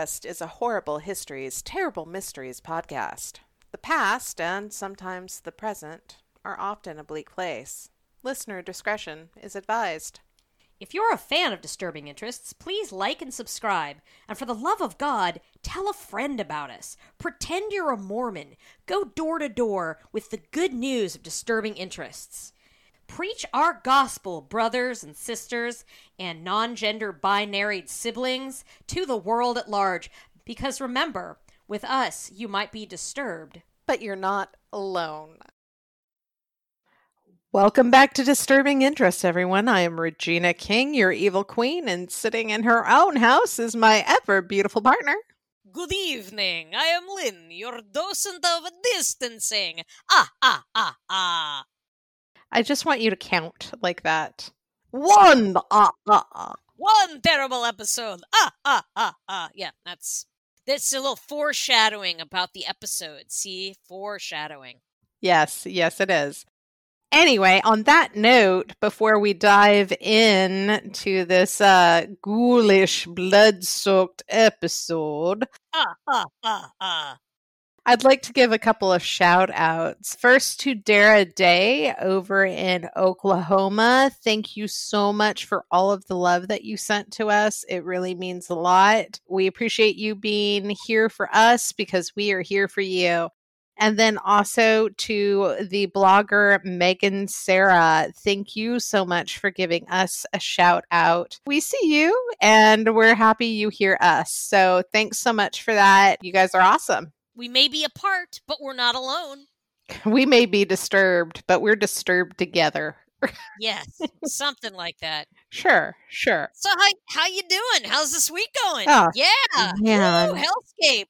Is a horrible histories, terrible mysteries podcast. The past, and sometimes the present, are often a bleak place. Listener discretion is advised. If you're a fan of Disturbing Interests, please like and subscribe. And for the love of God, tell a friend about us. Pretend you're a Mormon. Go door to door with the good news of Disturbing Interests. Preach our gospel, brothers and sisters, and non gender binary siblings, to the world at large. Because remember, with us, you might be disturbed. But you're not alone. Welcome back to Disturbing Interest, everyone. I am Regina King, your evil queen, and sitting in her own house is my ever beautiful partner. Good evening. I am Lynn, your docent of distancing. Ah, ah, ah, ah. I just want you to count like that. One, ah, ah, ah. One terrible episode. Ah, ah, ah, ah. Yeah, that's that's a little foreshadowing about the episode. See, foreshadowing. Yes, yes, it is. Anyway, on that note, before we dive in to this uh, ghoulish, blood-soaked episode, Ah, ah, ah, ah. I'd like to give a couple of shout outs. First to Dara Day over in Oklahoma. Thank you so much for all of the love that you sent to us. It really means a lot. We appreciate you being here for us because we are here for you. And then also to the blogger Megan Sarah, thank you so much for giving us a shout out. We see you and we're happy you hear us. So thanks so much for that. You guys are awesome. We may be apart, but we're not alone. We may be disturbed, but we're disturbed together. Yes, something like that. Sure, sure. So how how you doing? How's this week going? Oh, yeah. Woo, Hellscape.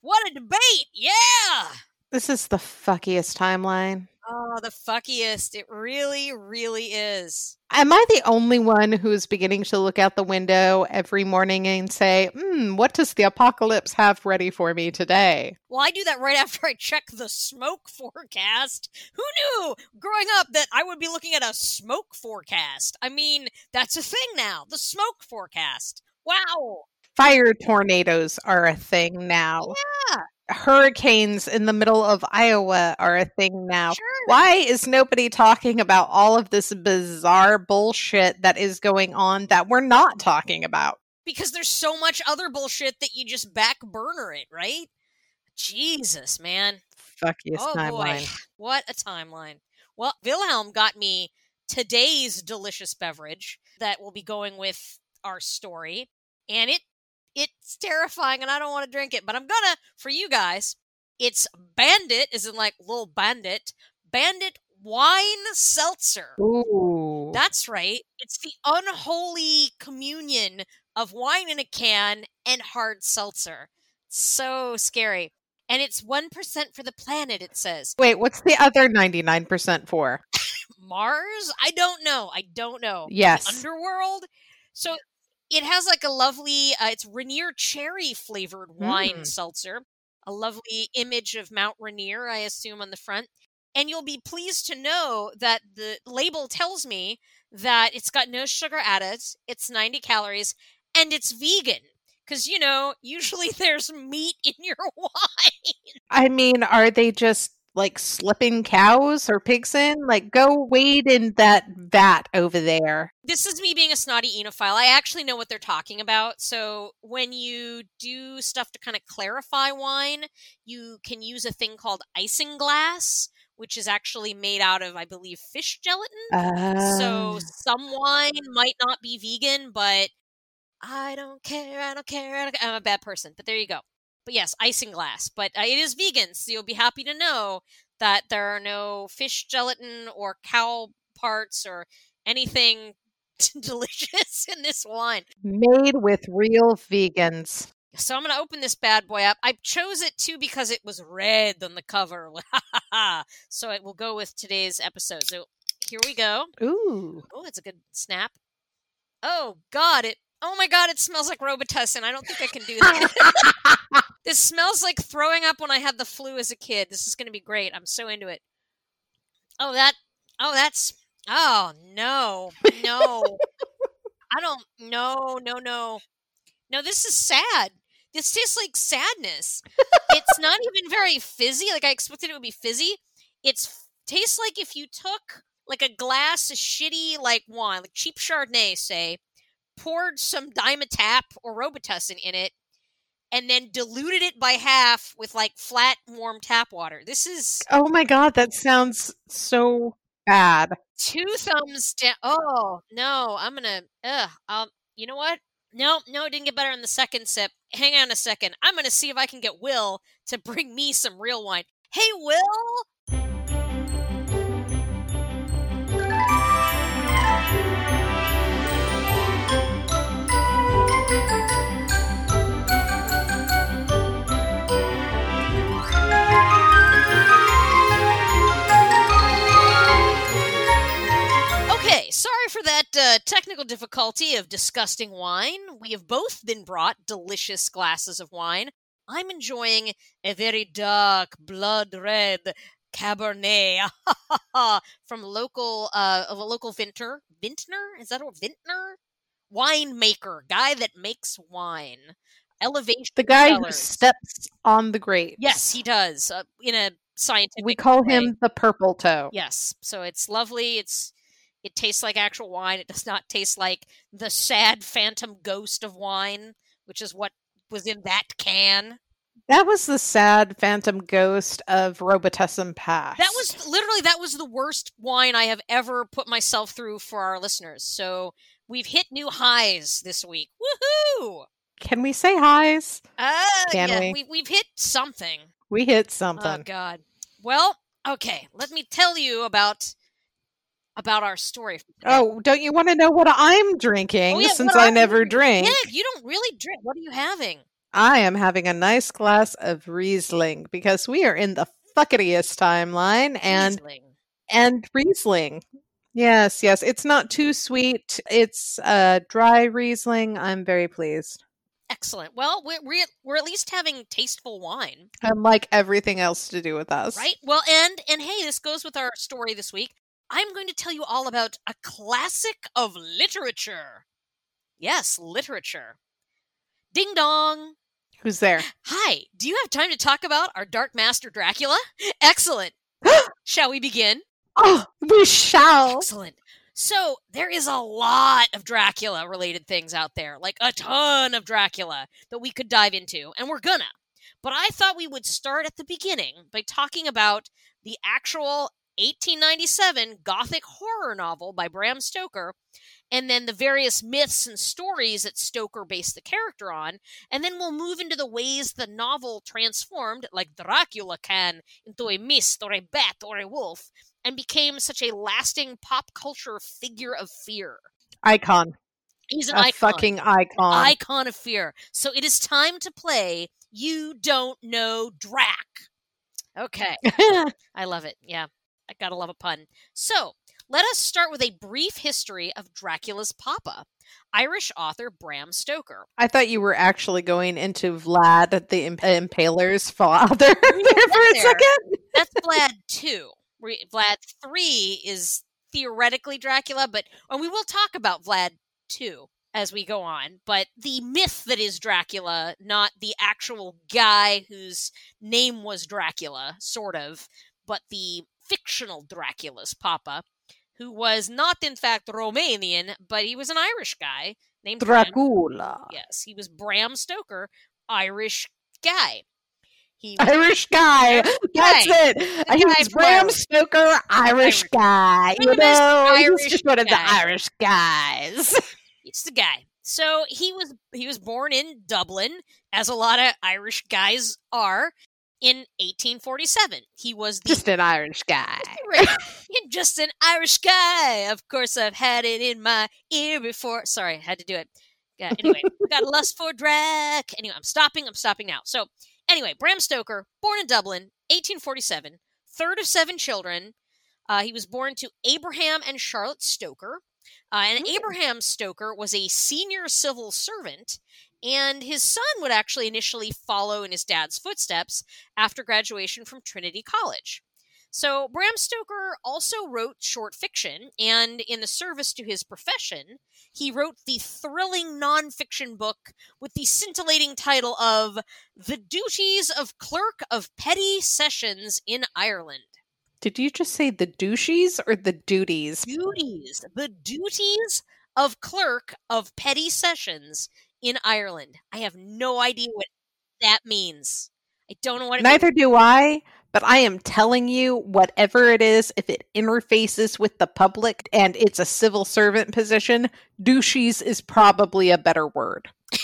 What a debate. Yeah. This is the fuckiest timeline. Oh, the fuckiest. It really, really is. Am I the only one who's beginning to look out the window every morning and say, hmm, what does the apocalypse have ready for me today? Well, I do that right after I check the smoke forecast. Who knew growing up that I would be looking at a smoke forecast? I mean, that's a thing now. The smoke forecast. Wow. Fire tornadoes are a thing now. Yeah. Hurricanes in the middle of Iowa are a thing now. Sure. Why is nobody talking about all of this bizarre bullshit that is going on that we're not talking about? Because there's so much other bullshit that you just back burner it, right? Jesus, man. Fuckiest oh timeline. boy. What a timeline. Well, Wilhelm got me today's delicious beverage that will be going with our story. And it it's terrifying and I don't want to drink it, but I'm gonna for you guys. It's Bandit, is in like little bandit. Bandit wine seltzer. Ooh. That's right. It's the unholy communion of wine in a can and hard seltzer. So scary. And it's 1% for the planet, it says. Wait, what's the other 99% for? Mars? I don't know. I don't know. Yes. Underworld? So it has like a lovely, uh, it's Rainier cherry flavored wine Mm. seltzer. A lovely image of Mount Rainier, I assume, on the front. And you'll be pleased to know that the label tells me that it's got no sugar added, it's 90 calories, and it's vegan. Because, you know, usually there's meat in your wine. I mean, are they just like slipping cows or pigs in? Like, go wade in that vat over there. this is me being a snotty enophile. I actually know what they're talking about. So when you do stuff to kind of clarify wine, you can use a thing called isinglass, which is actually made out of, I believe, fish gelatin. so Uh, some wine might not be vegan, but I don't care. I don't care. I don't care. I'm a bad person, but there you go. But yes, isinglass. But uh, it is vegan, so you'll be happy to know that there are no fish gelatin or cow parts or anything delicious in this wine. made with real vegans. So I'm gonna open this bad boy up. I chose it too because it was red on the cover. so it will go with today's episode. So here we go. Ooh. Oh, it's a good snap. Oh God, it. Oh my God, it smells like Robitussin. I don't think I can do that. this smells like throwing up when I had the flu as a kid. This is gonna be great. I'm so into it. Oh that. Oh that's. Oh no, no. I don't. No, no, no. No, this is sad. This tastes like sadness. it's not even very fizzy. Like I expected it would be fizzy. It's tastes like if you took like a glass of shitty like wine, like cheap Chardonnay, say, poured some Dimetapp or Robitussin in it, and then diluted it by half with like flat warm tap water. This is Oh my god, that sounds so bad. two thumbs down. Oh no, I'm gonna. Ugh. Um. You know what? No, no, it didn't get better on the second sip. Hang on a second. I'm gonna see if I can get Will to bring me some real wine. Hey, Will. For that uh, technical difficulty of disgusting wine. We have both been brought delicious glasses of wine. I'm enjoying a very dark, blood red Cabernet from local uh, of a local vintner. Vintner is that a vintner? Winemaker, guy that makes wine. Elevation. The guy who steps on the grapes. Yes, he does. Uh, in a scientific. We call way. him the purple toe. Yes. So it's lovely. It's it tastes like actual wine. It does not taste like the sad phantom ghost of wine, which is what was in that can. That was the sad phantom ghost of Robitussin Pass. That was literally that was the worst wine I have ever put myself through for our listeners. So we've hit new highs this week. Woohoo! Can we say highs? Uh, Can yeah, we? we? We've hit something. We hit Oh something. God. Well, okay. Let me tell you about about our story. Oh, don't you want to know what I'm drinking Oh, yeah, since I never you- drink? Yeah, you don't really drink. What are you having? I am having a nice glass of Riesling because we are in the fucketiest timeline and Riesling. and Riesling. Yes, yes. It's not too sweet. It's uh dry Riesling. I'm very pleased. Excellent. Well, we're, we're we're at least having tasteful wine, Unlike everything else to do with us. right? Well, and and hey, this goes with our story this week. I'm going to tell you all about a classic of literature. Yes, literature. Ding dong. Who's there? Hi. Do you have time to talk about our Dark Master Dracula? Excellent. Shall we begin? Oh, we shall. Excellent. So there is a lot of Dracula related things out there, like a ton of Dracula that we could dive into, and we're gonna. But I thought we would start at the beginning by talking about the actual 1897 Gothic horror novel by Bram Stoker, and then the various myths and stories that Stoker based the character on, and then we'll move into the ways the novel transformed, like Dracula can, into a mist or a bat or a wolf, and became such a lasting pop culture figure of fear. Icon. He's an A icon. fucking icon. icon of fear. So it is time to play You Don't Know Drac. Okay. I love it. Yeah. I gotta love a pun. So let us start with a brief history of Dracula's Papa, Irish author Bram Stoker. I thought you were actually going into Vlad the Imp- uh, Impaler's father there for a there. second. That's Vlad 2. Vlad 3 is theoretically Dracula, but and we will talk about Vlad 2 as we go on. But the myth that is Dracula, not the actual guy whose name was Dracula, sort of, but the fictional Dracula's papa, who was not in fact Romanian, but he was an Irish guy named Bram. Dracula. Yes, he was Bram Stoker, Irish guy. He was Irish guy. Irish That's guy. it. The he was um, Bram from- Stoker, Irish Irish. guy. You know, Irish he's just one of the. Irish guys. it's the guy. So he was he was born in Dublin, as a lot of Irish guys are, in 1847. He was the just an Irish guy. just an Irish guy. Of course, I've had it in my ear before. Sorry, I had to do it. Yeah, anyway, got a lust for Drac. Anyway, I'm stopping. I'm stopping now. So, anyway, Bram Stoker, born in Dublin, 1847, third of seven children. Uh, he was born to Abraham and Charlotte Stoker. Uh, and. Abraham Stoker was a senior civil servant, and his son would actually initially follow in his dad's footsteps after graduation from Trinity College. So, Bram Stoker also wrote short fiction, and in the service to his profession, he wrote the thrilling nonfiction book with the scintillating title of The Duties of Clerk of Petty Sessions in Ireland. Did you just say the douchies or the duties? Duties. The duties of Clerk of Petty Sessions in Ireland. I have no idea what that means. I don't know what it Neither means. do I, but I am telling you, whatever it is, if it interfaces with the public and it's a civil servant position, douchies is probably a better word.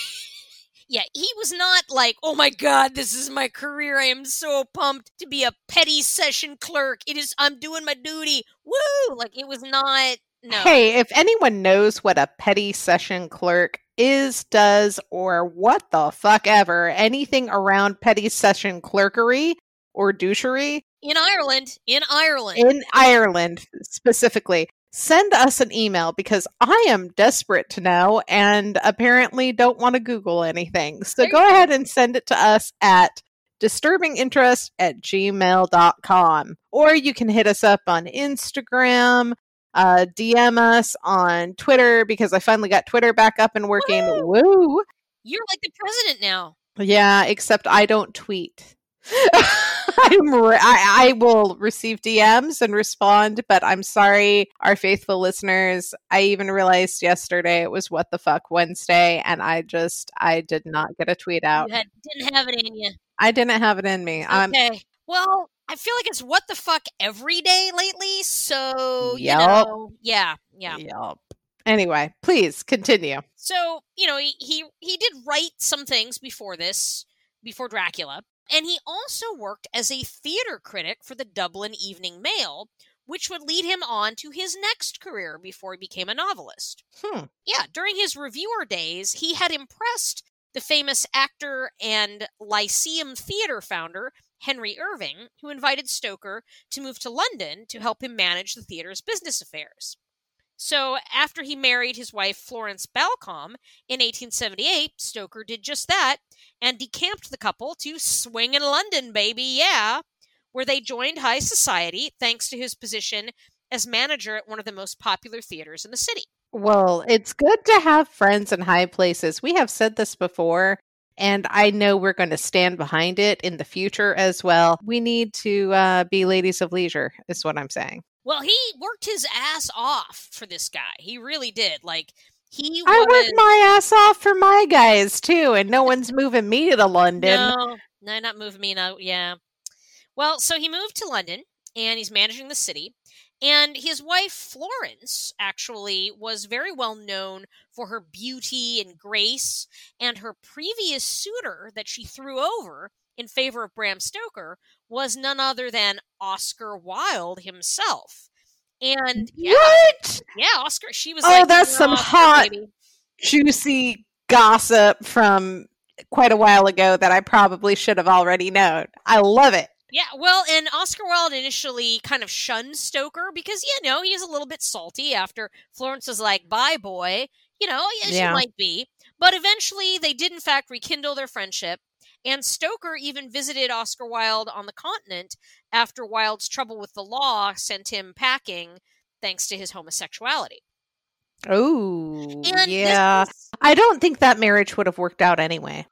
Yeah, he was not like, oh my god, this is my career. I am so pumped to be a petty session clerk. It is, I'm doing my duty. Woo! Like, it was not, no. Hey, if anyone knows what a petty session clerk is, does, or what the fuck ever, anything around petty session clerkery or douchery In Ireland, in Ireland. in Ireland specifically, send us an email because I am desperate to know and apparently don't want to Google anything. So There go go. ahead and send it to us at disturbinginterest at gmail.com. Or you can hit us up on Instagram, uh, DM us on Twitter because I finally got Twitter back up and working. Woo! You're like the president now. Yeah, except I don't tweet. I'm re- I, I will receive DMs and respond, but I'm sorry, our faithful listeners. I even realized yesterday it was What the Fuck Wednesday, and I just I did not get a tweet out. You had, didn't have it in you. I didn't have it in me. Um, Okay. well, I feel like it's what the fuck every day lately. So, you know, yeah, yeah. Anyway, please continue. So, you know, he, he he did write some things before this, before Dracula, and he also worked as a theater critic for the Dublin Evening Mail, which would lead him on to his next career before he became a novelist. Hmm. Yeah, during his reviewer days, he had impressed the famous actor and Lyceum Theater founder Henry Irving, who invited Stoker to move to London to help him manage the theater's business affairs. So, after he married his wife Florence Balcombe in 1878, Stoker did just that and decamped the couple to swing in London, baby, yeah, where they joined high society thanks to his position as manager at one of the most popular theaters in the city. Well, it's good to have friends in high places. We have said this before, and I know we're going to stand behind it in the future as well. We need to uh, be ladies of leisure, is what I'm saying. Well, he worked his ass off for this guy. He really did. Like he I was work my ass off for my guys too, and no one's moving me to London. no, no, not moving me. No, yeah. Well, so he moved to London, and he's managing the city. And his wife Florence actually was very well known for her beauty and grace, and her previous suitor that she threw over in favor of Bram Stoker was none other than Oscar Wilde himself. And yeah, What? yeah, Oscar. She was Oh, like, that's some Oscar, hot- baby." Juicy gossip from quite a while ago that I probably should have already known. I love it. Yeah, well, and Oscar Wilde initially kind of shunned Stoker because, you know, he's a little bit salty after Florence was like, bye, boy. You know, as Yeah. you might be. But eventually, they did, in fact, rekindle their friendship. And Stoker even visited Oscar Wilde on the continent after Wilde's trouble with the law sent him packing thanks to his homosexuality. Oh, yeah. is- I don't think that marriage would have worked out anyway.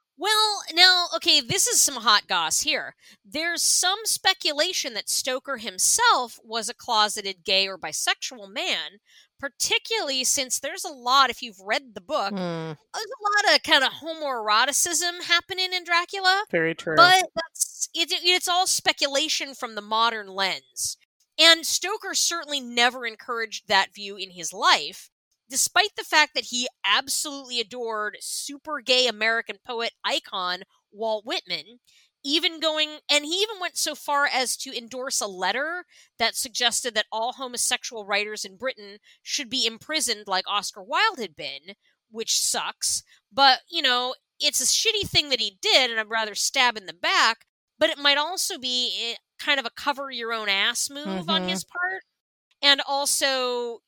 Okay, this is some hot goss here. There's some speculation that Stoker himself was a closeted gay or bisexual man, particularly since there's a lot, if you've read the book, Hmm, there's a lot of kind of homoeroticism happening in Dracula. very true. But that's it, it's all speculation from the modern lens. And Stoker certainly never encouraged that view in his life, despite the fact that he absolutely adored super gay American poet icon Walt Whitman, even going and he even went so far as to endorse a letter that suggested that all homosexual writers in Britain should be imprisoned like Oscar Wilde had been, which sucks. But, you know, it's a shitty thing that he did, and I'd rather stab in the back, but it might also be eh, kind of a cover your own ass move on Mhm. his part. And also,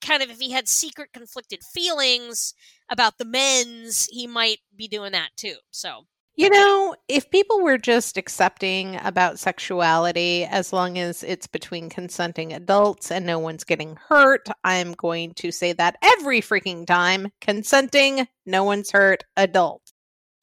kind of if he had secret conflicted feelings about the men's, he might be doing that too. So, You know, if people were just accepting about sexuality as long as it's between consenting adults and no one's getting hurt, I'm going to say that every freaking time. Consenting, no one's hurt, adult.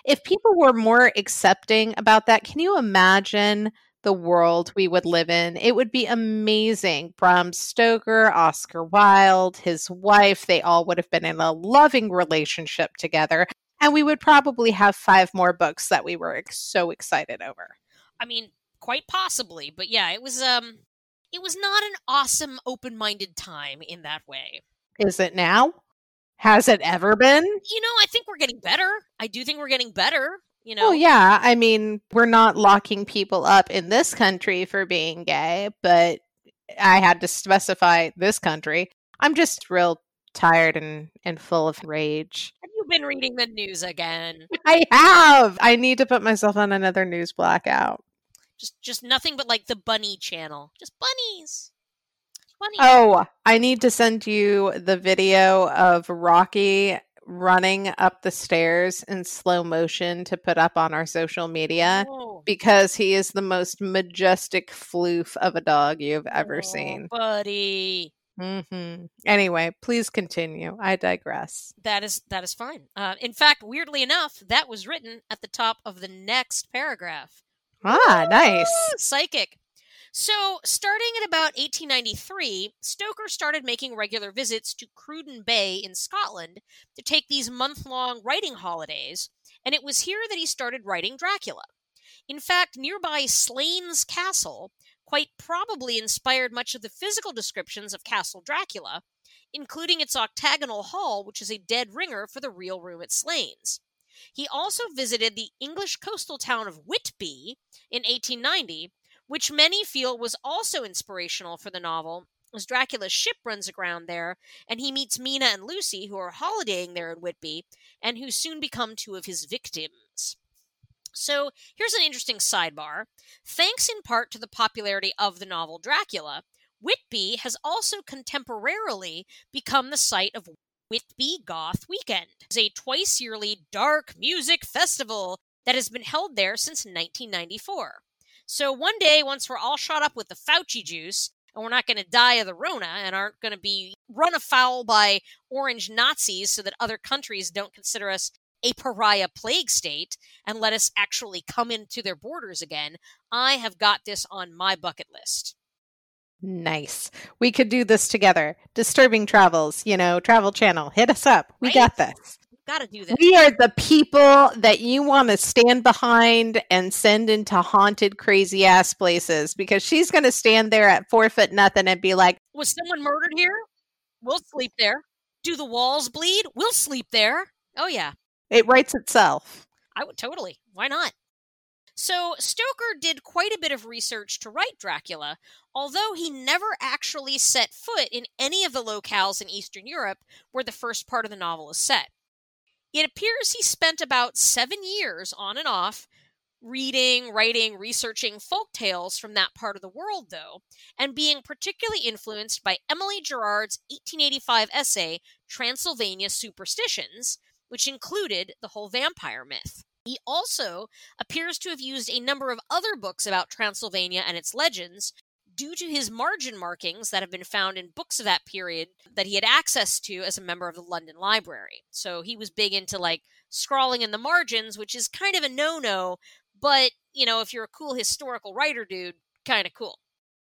If people were more accepting about that, can you imagine the world we would live in? It would be amazing. Bram Stoker, Oscar Wilde, his wife, they all would have been in a loving relationship together and we would probably have five more books that we were so excited over. I mean, quite possibly, but yeah, it was um it was not an awesome open-minded time in that way. Is it now? Has it ever been? You know, I think we're getting better. I do think we're getting better, you know. Oh yeah, I mean, we're not locking people up in this country for being gay, but I had to specify this country. I'm just real tired and and full of rage been reading the news again. I have. I need to put myself on another news blackout. Just just nothing but like the bunny channel. Just bunnies. Bunnies. Oh, I need to send you the video of Rocky running up the stairs in slow motion to put up on our social media oh. because he is the most majestic floof of a dog you've ever oh, seen. Buddy. Mm-hmm. Anyway, please continue. I digress. That is that is fine. Uh, in fact, weirdly enough, that was written at the top of the next paragraph. Ah, nice. Psychic. So, starting at about 1893, Stoker started making regular visits to Cruden Bay in Scotland to take these month long writing holidays, and it was here that he started writing Dracula. In fact, nearby Slains Castle, quite probably inspired much of the physical descriptions of Castle Dracula, including its octagonal hall, which is a dead ringer for the real room at Slains. He also visited the English coastal town of Whitby in 1890, which many feel was also inspirational for the novel, as Dracula's ship runs aground there, and he meets Mina and Lucy, who are holidaying there in Whitby, and who soon become two of his victims. So here's an interesting sidebar. Thanks in part to the popularity of the novel Dracula, Whitby has also contemporarily become the site of Whitby Goth Weekend. It's a twice yearly dark music festival that has been held there since 1994. So one day, once we're all shot up with the Fauci juice, and we're not going to die of the Rona and aren't going to be run afoul by orange Nazis so that other countries don't consider us a pariah plague state and let us actually come into their borders again, I have got this on my bucket list. Nice. We could do this together. Disturbing Travels, you know, Travel Channel. Hit us up. We right? got this. Got to do this. We are the people that you want to stand behind and send into haunted, crazy ass places because she's going to stand there at four foot nothing and be like, Was someone murdered here? We'll sleep there. Do the walls bleed? We'll sleep there. Oh, yeah. It writes itself. I would totally. Why not? So, Stoker did quite a bit of research to write Dracula, although he never actually set foot in any of the locales in Eastern Europe where the first part of the novel is set. It appears he spent about seven years on and off reading, writing, researching folk tales from that part of the world, though, and being particularly influenced by Emily Gerard's 1885 essay, Transylvania Superstitions, which included the whole vampire myth. He also appears to have used a number of other books about Transylvania and its legends due to his margin markings that have been found in books of that period that he had access to as a member of the London Library. So he was big into like scrawling in the margins, which is kind of a no no, but you know, if you're a cool historical writer, dude, kind of cool.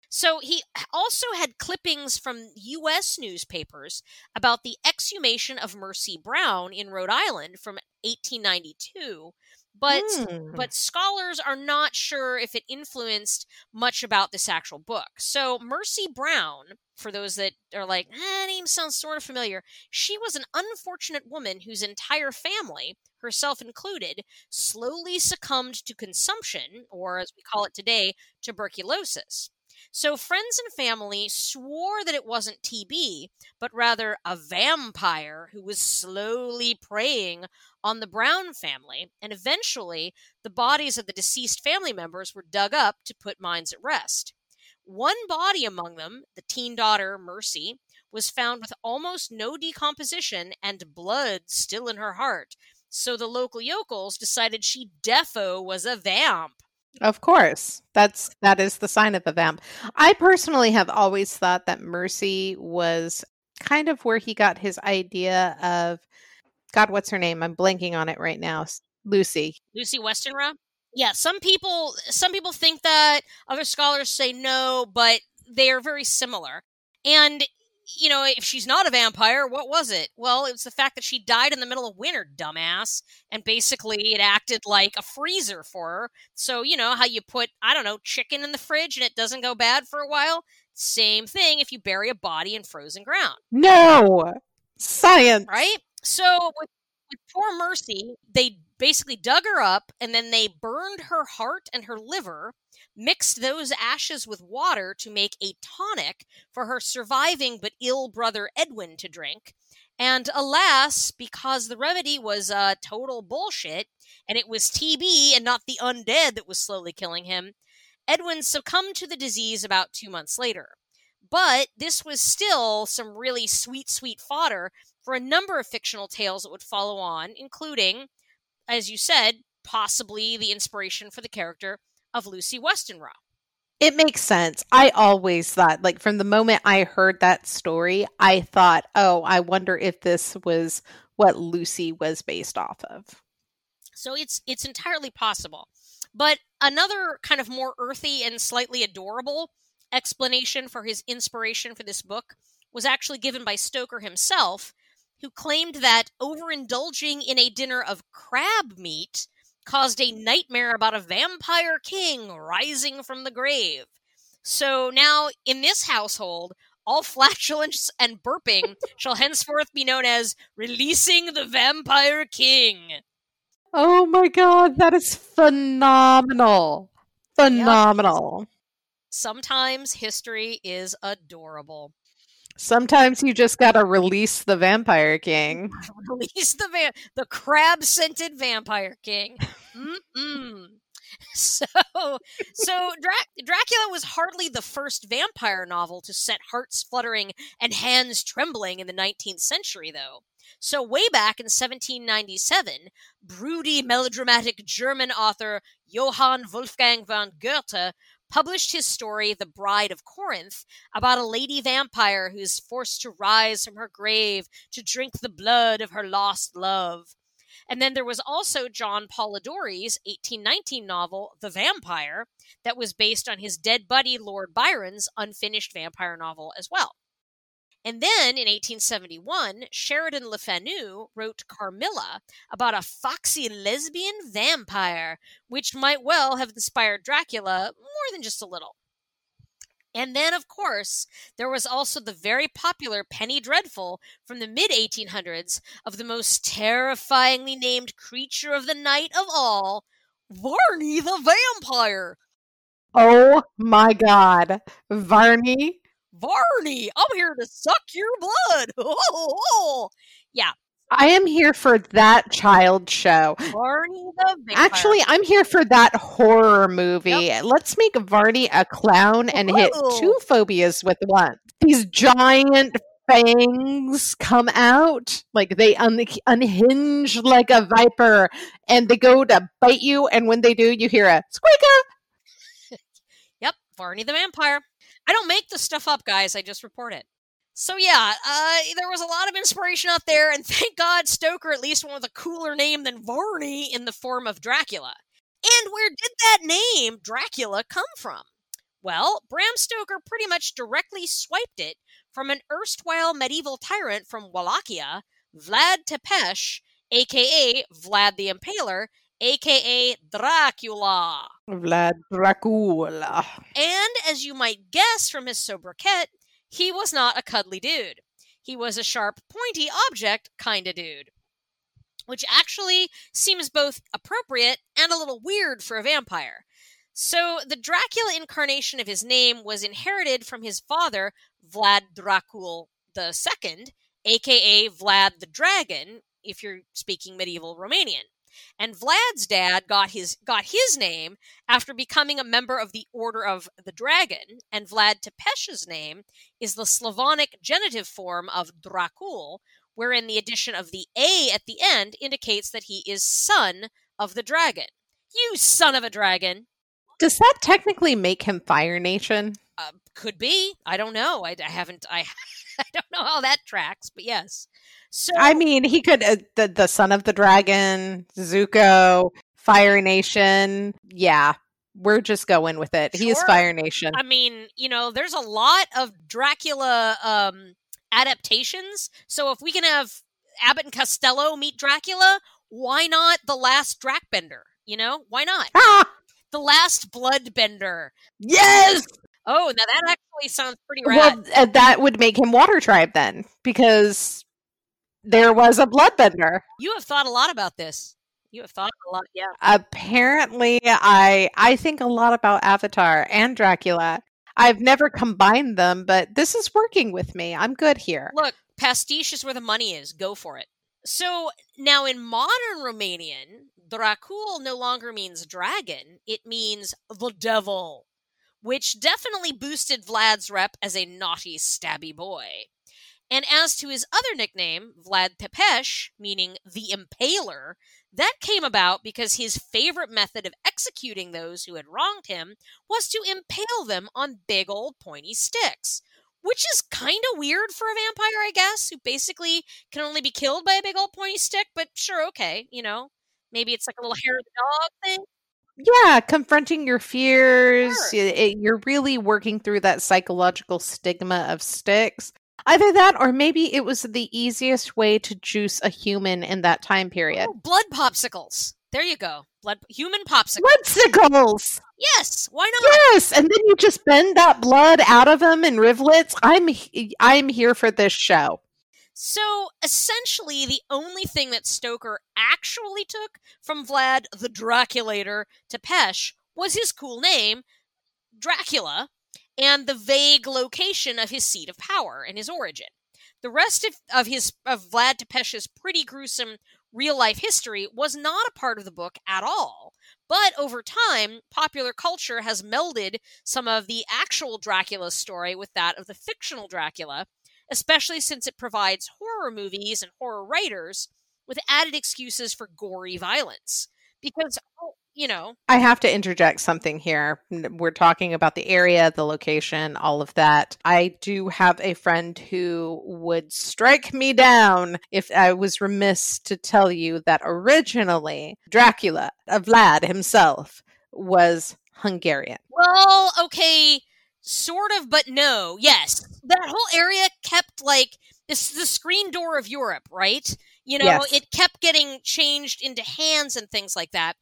So he also had clippings from U.S. newspapers about the exhumation of Mercy Brown in Rhode Island from 1892. But mm. but scholars are not sure if it influenced much about this actual book. So Mercy Brown, for those that are like, eh, name sounds sort of familiar, she was an unfortunate woman whose entire family, herself included, slowly succumbed to consumption, or as we call it today, tuberculosis. So friends and family swore that it wasn't TB, but rather a vampire who was slowly preying on the Brown family, and eventually the bodies of the deceased family members were dug up to put minds at rest. One body among them, the teen daughter Mercy, was found with almost no decomposition and blood still in her heart, So the local yokels decided she defo was a vamp. Of course. That's that is the sign of a vamp. I personally have always thought that Mercy was kind of where he got his idea of God, what's her name? I'm blanking on it right now. Lucy. Lucy Westenra? Yeah, some people some people think that other scholars say no, but they are very similar. And you know, if she's not a vampire, what was it? Well, it was the fact that she died in the middle of winter, dumbass. And basically, it acted like a freezer for her. So, you know, how you put, I don't know, chicken in the fridge and it doesn't go bad for a while? Same thing if you bury a body in frozen ground. No! Science! Right? So, with, with poor Mercy, they basically dug her up and then they burned her heart and her liver mixed those ashes with water to make a tonic for her surviving but ill brother Edwin to drink. And alas, because the remedy was uh, total bullshit, and it was TB and not the undead that was slowly killing him, Edwin succumbed to the disease about two months later. But this was still some really sweet, sweet fodder for a number of fictional tales that would follow on, including, as you said, possibly the inspiration for the character of Lucy Westenra. It makes sense. I always thought, like, from the moment I heard that story, I thought, oh, I wonder if this was what Lucy was based off of. So it's it's entirely possible. But another kind of more earthy and slightly adorable explanation for his inspiration for this book was actually given by Stoker himself, who claimed that overindulging in a dinner of crab meat caused a nightmare about a vampire king rising from the grave. So now, in this household, all flatulence and burping shall henceforth be known as releasing the vampire king. Oh my god, that is phenomenal. Phenomenal. Yep. Sometimes history is adorable. Sometimes you just gotta release the vampire king. release the va- the crab scented vampire king. Mm-mm. So, so Dra- Dracula was hardly the first vampire novel to set hearts fluttering and hands trembling in the 19th century, though. So, way back in 1797, broody melodramatic German author Johann Wolfgang von Goethe published his story, The Bride of Corinth, about a lady vampire who is forced to rise from her grave to drink the blood of her lost love. And then there was also John Polidori's 1819 novel, The Vampire, that was based on his dead buddy Lord Byron's unfinished vampire novel as well. And then in 1871, Sheridan Le Fanu wrote Carmilla about a foxy lesbian vampire, which might well have inspired Dracula more than just a little. And then, of course, there was also the very popular Penny Dreadful from the mid 1800s of the most terrifyingly named creature of the night of all, Varney the Vampire. Oh my god. Varney Varney, I'm here to suck your blood. Oh, oh. Yeah. I am here for that child show. Varney the vampire. Actually, I'm here for that horror movie. Yep. Let's make Varney a clown and hit two phobias with one. These giant fangs come out, like they un- unhinge like a viper, and they go to bite you. And when they do, you hear a squeaker. yep, Varney the vampire. I don't make the stuff up, guys. I just report it. So yeah, uh, there was a lot of inspiration out there, and thank God Stoker at least went with a cooler name than Varney in the form of Dracula. And where did that name, Dracula, come from? Well, Bram Stoker pretty much directly swiped it from an erstwhile medieval tyrant from Wallachia, Vlad Tepes, aka Vlad the Impaler, aka Dracula. Vlad Dracula. And as you might guess from his sobriquet, he was not a cuddly dude. He was a sharp, pointy object kind of dude. Which actually seems both appropriate and a little weird for a vampire. So, the Dracula incarnation of his name was inherited from his father, Vlad Dracul II, aka Vlad the Dragon, if you're speaking medieval Romanian. And Vlad's dad got his got his name after becoming a member of the Order of the Dragon, and Vlad Tepes's name is the Slavonic genitive form of Dracul, wherein the addition of the A at the end indicates that he is son of the dragon. You son of a dragon. Does that technically make him Fire Nation? Uh, could be. I don't know. I, I haven't. I, I don't know how that tracks, but yes. So I mean, he could uh, the the son of the dragon, Zuko, Fire Nation. Yeah, we're just going with it. He is Fire Nation. I mean, you know, there's a lot of Dracula um, adaptations. So if we can have Abbott and Costello meet Dracula, why not the last Dracbender? You know, why not ah, the last Bloodbender? yes. Oh, now that actually sounds pretty rad. Well, uh, that would make him Water Tribe then, because there was a Bloodbender. you have thought a lot about this. You have thought a lot, yeah. Apparently, I I think a lot about Avatar and Dracula. I've never combined them, but this is working with me. I'm good here. Look, pastiche is where the money is. Go for it. So now in modern Romanian, Dracul no longer means dragon, it means the devil, which definitely boosted Vlad's rep as a naughty, stabby boy. And as to his other nickname, Vlad Tepesh, meaning the Impaler, that came about because his favorite method of executing those who had wronged him was to impale them on big old pointy sticks which is kind of weird for a vampire, I guess, who basically can only be killed by a big old pointy stick. But sure, okay, you know, maybe it's like a little hair of the dog thing. Yeah, confronting your fears. Sure. y- it- you're really working through that psychological stigma of sticks. Either that, or maybe it was the easiest way to juice a human in that time period. Oh, blood popsicles. There you go. Blood human popsicles. popsicles Yes, why not? Yes, and then you just bend that blood out of them in rivulets. I'm I'm here for this show. So essentially, the only thing that Stoker actually took from Vlad the Draculator Tepesh was his cool name, Dracula, and the vague location of his seat of power and his origin. The rest of, of his of Vlad Tepesh's pretty gruesome real life history was not a part of the book at all. But over time, popular culture has melded some of the actual Dracula story with that of the fictional Dracula, especially since it provides horror movies and horror writers with added excuses for gory violence. Because, oh, you know, I have to interject something here. We're talking about the area, the location, all of that. I do have a friend who would strike me down if I was remiss to tell you that originally Dracula, uh, Vlad himself, was Hungarian. well, okay, sort of, but no. Yes. That whole area kept like this the screen door of Europe, right? You know, Yes. it kept getting changed into hands and things like that.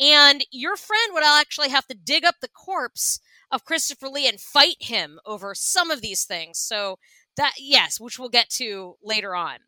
And your friend would actually have to dig up the corpse of Christopher Lee and fight him over some of these things. So that yes, which we'll get to later on.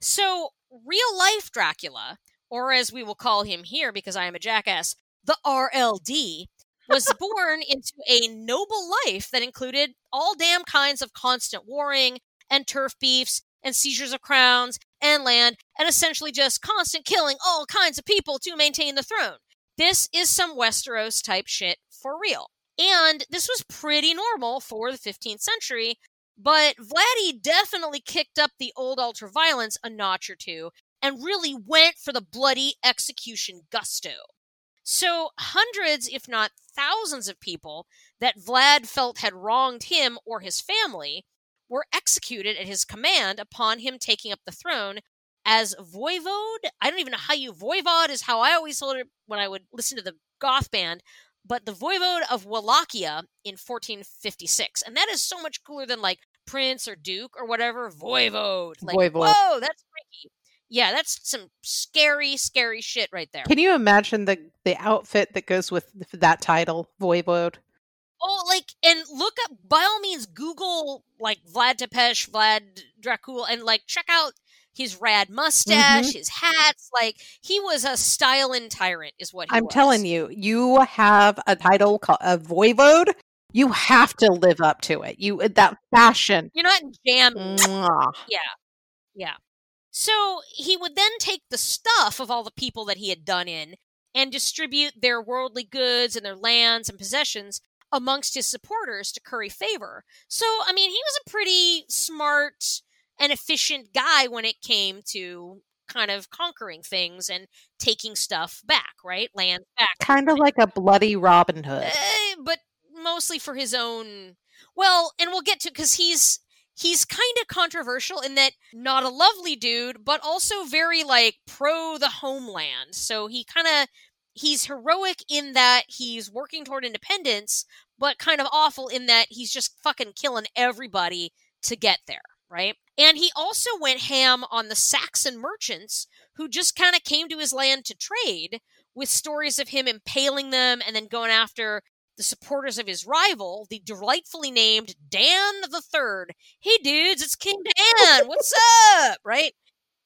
So real life Dracula, or as we will call him here because I am a jackass, the RLD, was born into a noble life that included all damn kinds of constant warring and turf beefs and seizures of crowns and land and essentially just constant killing all kinds of people to maintain the throne. This is some Westeros type shit for real. And this was pretty normal for the 15th century, but Vladdy definitely kicked up the old ultra violence a notch or two and really went for the bloody execution gusto. So, hundreds, if not thousands, of people that Vlad felt had wronged him or his family were executed at his command upon him taking up the throne as voivode. I don't even know how you voivode is how I always told it when I would listen to the goth band, but the voivode of Wallachia in 1456, and that is so much cooler than like prince or duke or whatever. Voivode, like Voivode. whoa, that's freaky. Yeah, that's some scary, scary shit right there. Can you imagine the the outfit that goes with that title, Voivode? Oh, like, and look up, by all means, Google, like, Vlad Tepesh, Vlad Dracul, and, like, check out his rad mustache, mm-hmm. his hats. Like, he was a styling tyrant, is what he I'm was. telling you, you have a title called a Voivode. You have to live up to it. You that fashion. You're not jamming. Mwah. Yeah. So he would then take the stuff of all the people that he had done in and distribute their worldly goods and their lands and possessions amongst his supporters to curry favor. So, I mean, he was a pretty smart and efficient guy when it came to kind of conquering things and taking stuff back, right? Land back. Kind of like a bloody Robin Hood. Eh, but mostly for his own well, and we'll get to cuz he's he's kind of controversial in that not a lovely dude, but also very like pro the homeland. So he kind of he's heroic in that he's working toward independence, but kind of awful in that he's just fucking killing everybody to get there, right? And he also went ham on the Saxon merchants who just kind of came to his land to trade with stories of him impaling them and then going after the supporters of his rival, the delightfully named Dan the Third. Hey dudes, it's King Dan. What's up? Right?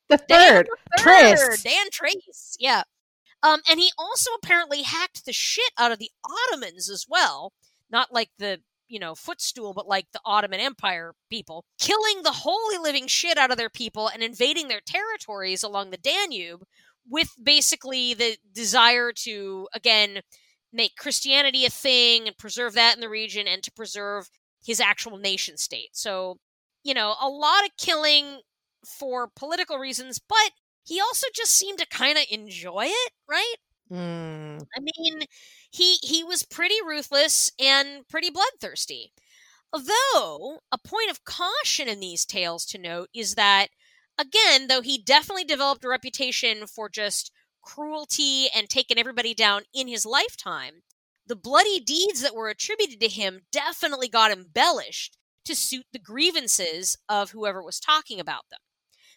The third, Dan Trace. Dan Trace. Yeah. Um, and he also apparently hacked the shit out of the Ottomans as well. Not like the, you know, footstool, but like the Ottoman Empire people, killing the holy living shit out of their people and invading their territories along the Danube with basically the desire to, again, make Christianity a thing and preserve that in the region and to preserve his actual nation state. So, you know, a lot of killing for political reasons, but he also just seemed to kind of enjoy it, right? Mm. I mean, he he was pretty ruthless and pretty bloodthirsty. Although, a point of caution in these tales to note is that again, though he definitely developed a reputation for just cruelty and taking everybody down in his lifetime, the bloody deeds that were attributed to him definitely got embellished to suit the grievances of whoever was talking about them.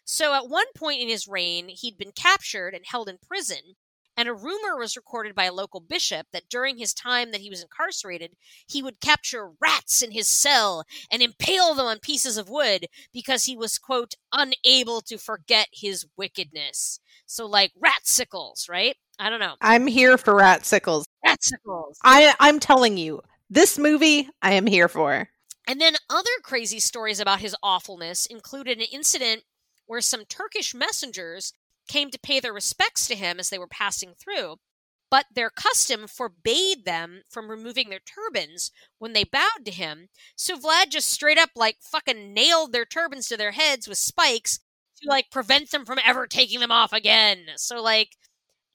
So at one point in his reign, he'd been captured and held in prison, and a rumor was recorded by a local bishop that during his time that he was incarcerated, he would capture rats in his cell and impale them on pieces of wood because he was, quote, unable to forget his wickedness. So, like rat sickles, right? I don't know. I'm here for rat sickles. Ratsicles. I I'm telling you, this movie I am here for. And then other crazy stories about his awfulness included an incident where some Turkish messengers came to pay their respects to him as they were passing through, but their custom forbade them from removing their turbans when they bowed to him. So Vlad just straight up like fucking nailed their turbans to their heads with spikes to like prevent them from ever taking them off again. So like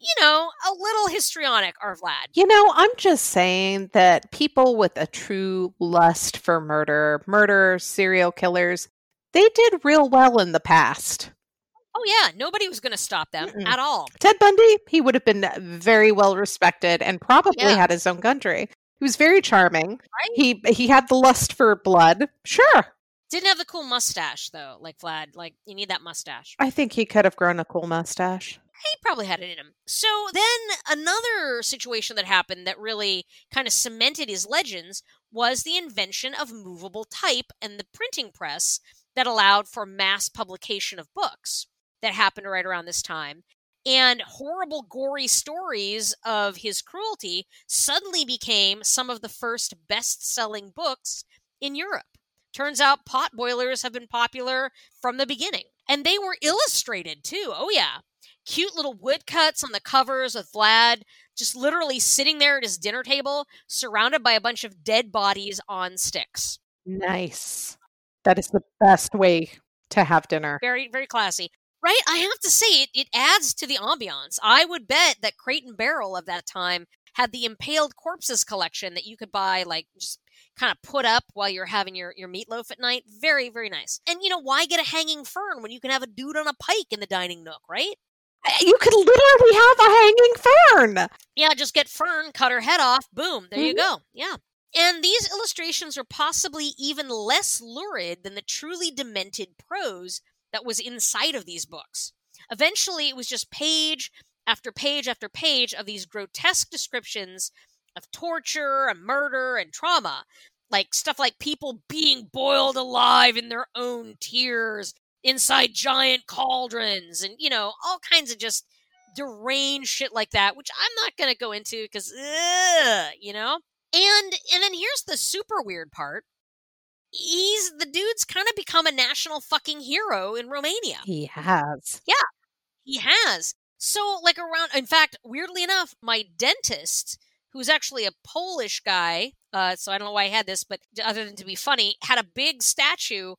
you know, a little histrionic, our Vlad. You know, I'm just saying that people with a true lust for murder, murder, serial killers, they did real well in the past. Oh yeah, nobody was going to stop them Mm-mm. at all. Ted Bundy, he would have been very well respected and probably Yeah. had his own country. He was very charming. Right? He he had the lust for blood. Sure. Didn't have the cool mustache though, like Vlad. Like you need that mustache. I think he could have grown a cool mustache. He probably had it in him. So then another situation that happened that really kind of cemented his legends was the invention of movable type and the printing press that allowed for mass publication of books that happened right around this time. And horrible, gory stories of his cruelty suddenly became some of the first best selling books in Europe. Turns out pot boilers have been popular from the beginning. And they were illustrated too. Oh, yeah cute little woodcuts on the covers with Vlad just literally sitting there at his dinner table, surrounded by a bunch of dead bodies on sticks. Nice. That is the best way to have dinner. Very, very classy. Right? I have to say, it, it adds to the ambiance. I would bet that Crate and Barrel of that time had the impaled corpses collection that you could buy, like, just kind of put up while you're having your, your meatloaf at night. Very, very nice. And, you know, why get a hanging fern when you can have a dude on a pike in the dining nook, right? You could literally have a hanging fern. Yeah, just get Fern, cut her head off, boom, there you Mhm. go. Yeah. And these illustrations are possibly even less lurid than the truly demented prose that was inside of these books. Eventually, it was just page after page after page of these grotesque descriptions of torture and murder and trauma. Like stuff like people being boiled alive in their own tears inside giant cauldrons and, you know, all kinds of just deranged shit like that, which I'm not going to go into because, you know? And and then here's the super weird part. He's the dude's kind of become a national fucking hero in Romania. He has. Yeah. He has. So like around in fact, weirdly enough, my dentist, who's actually a Polish guy, uh, so I don't know why I had this, but other than to be funny, had a big statue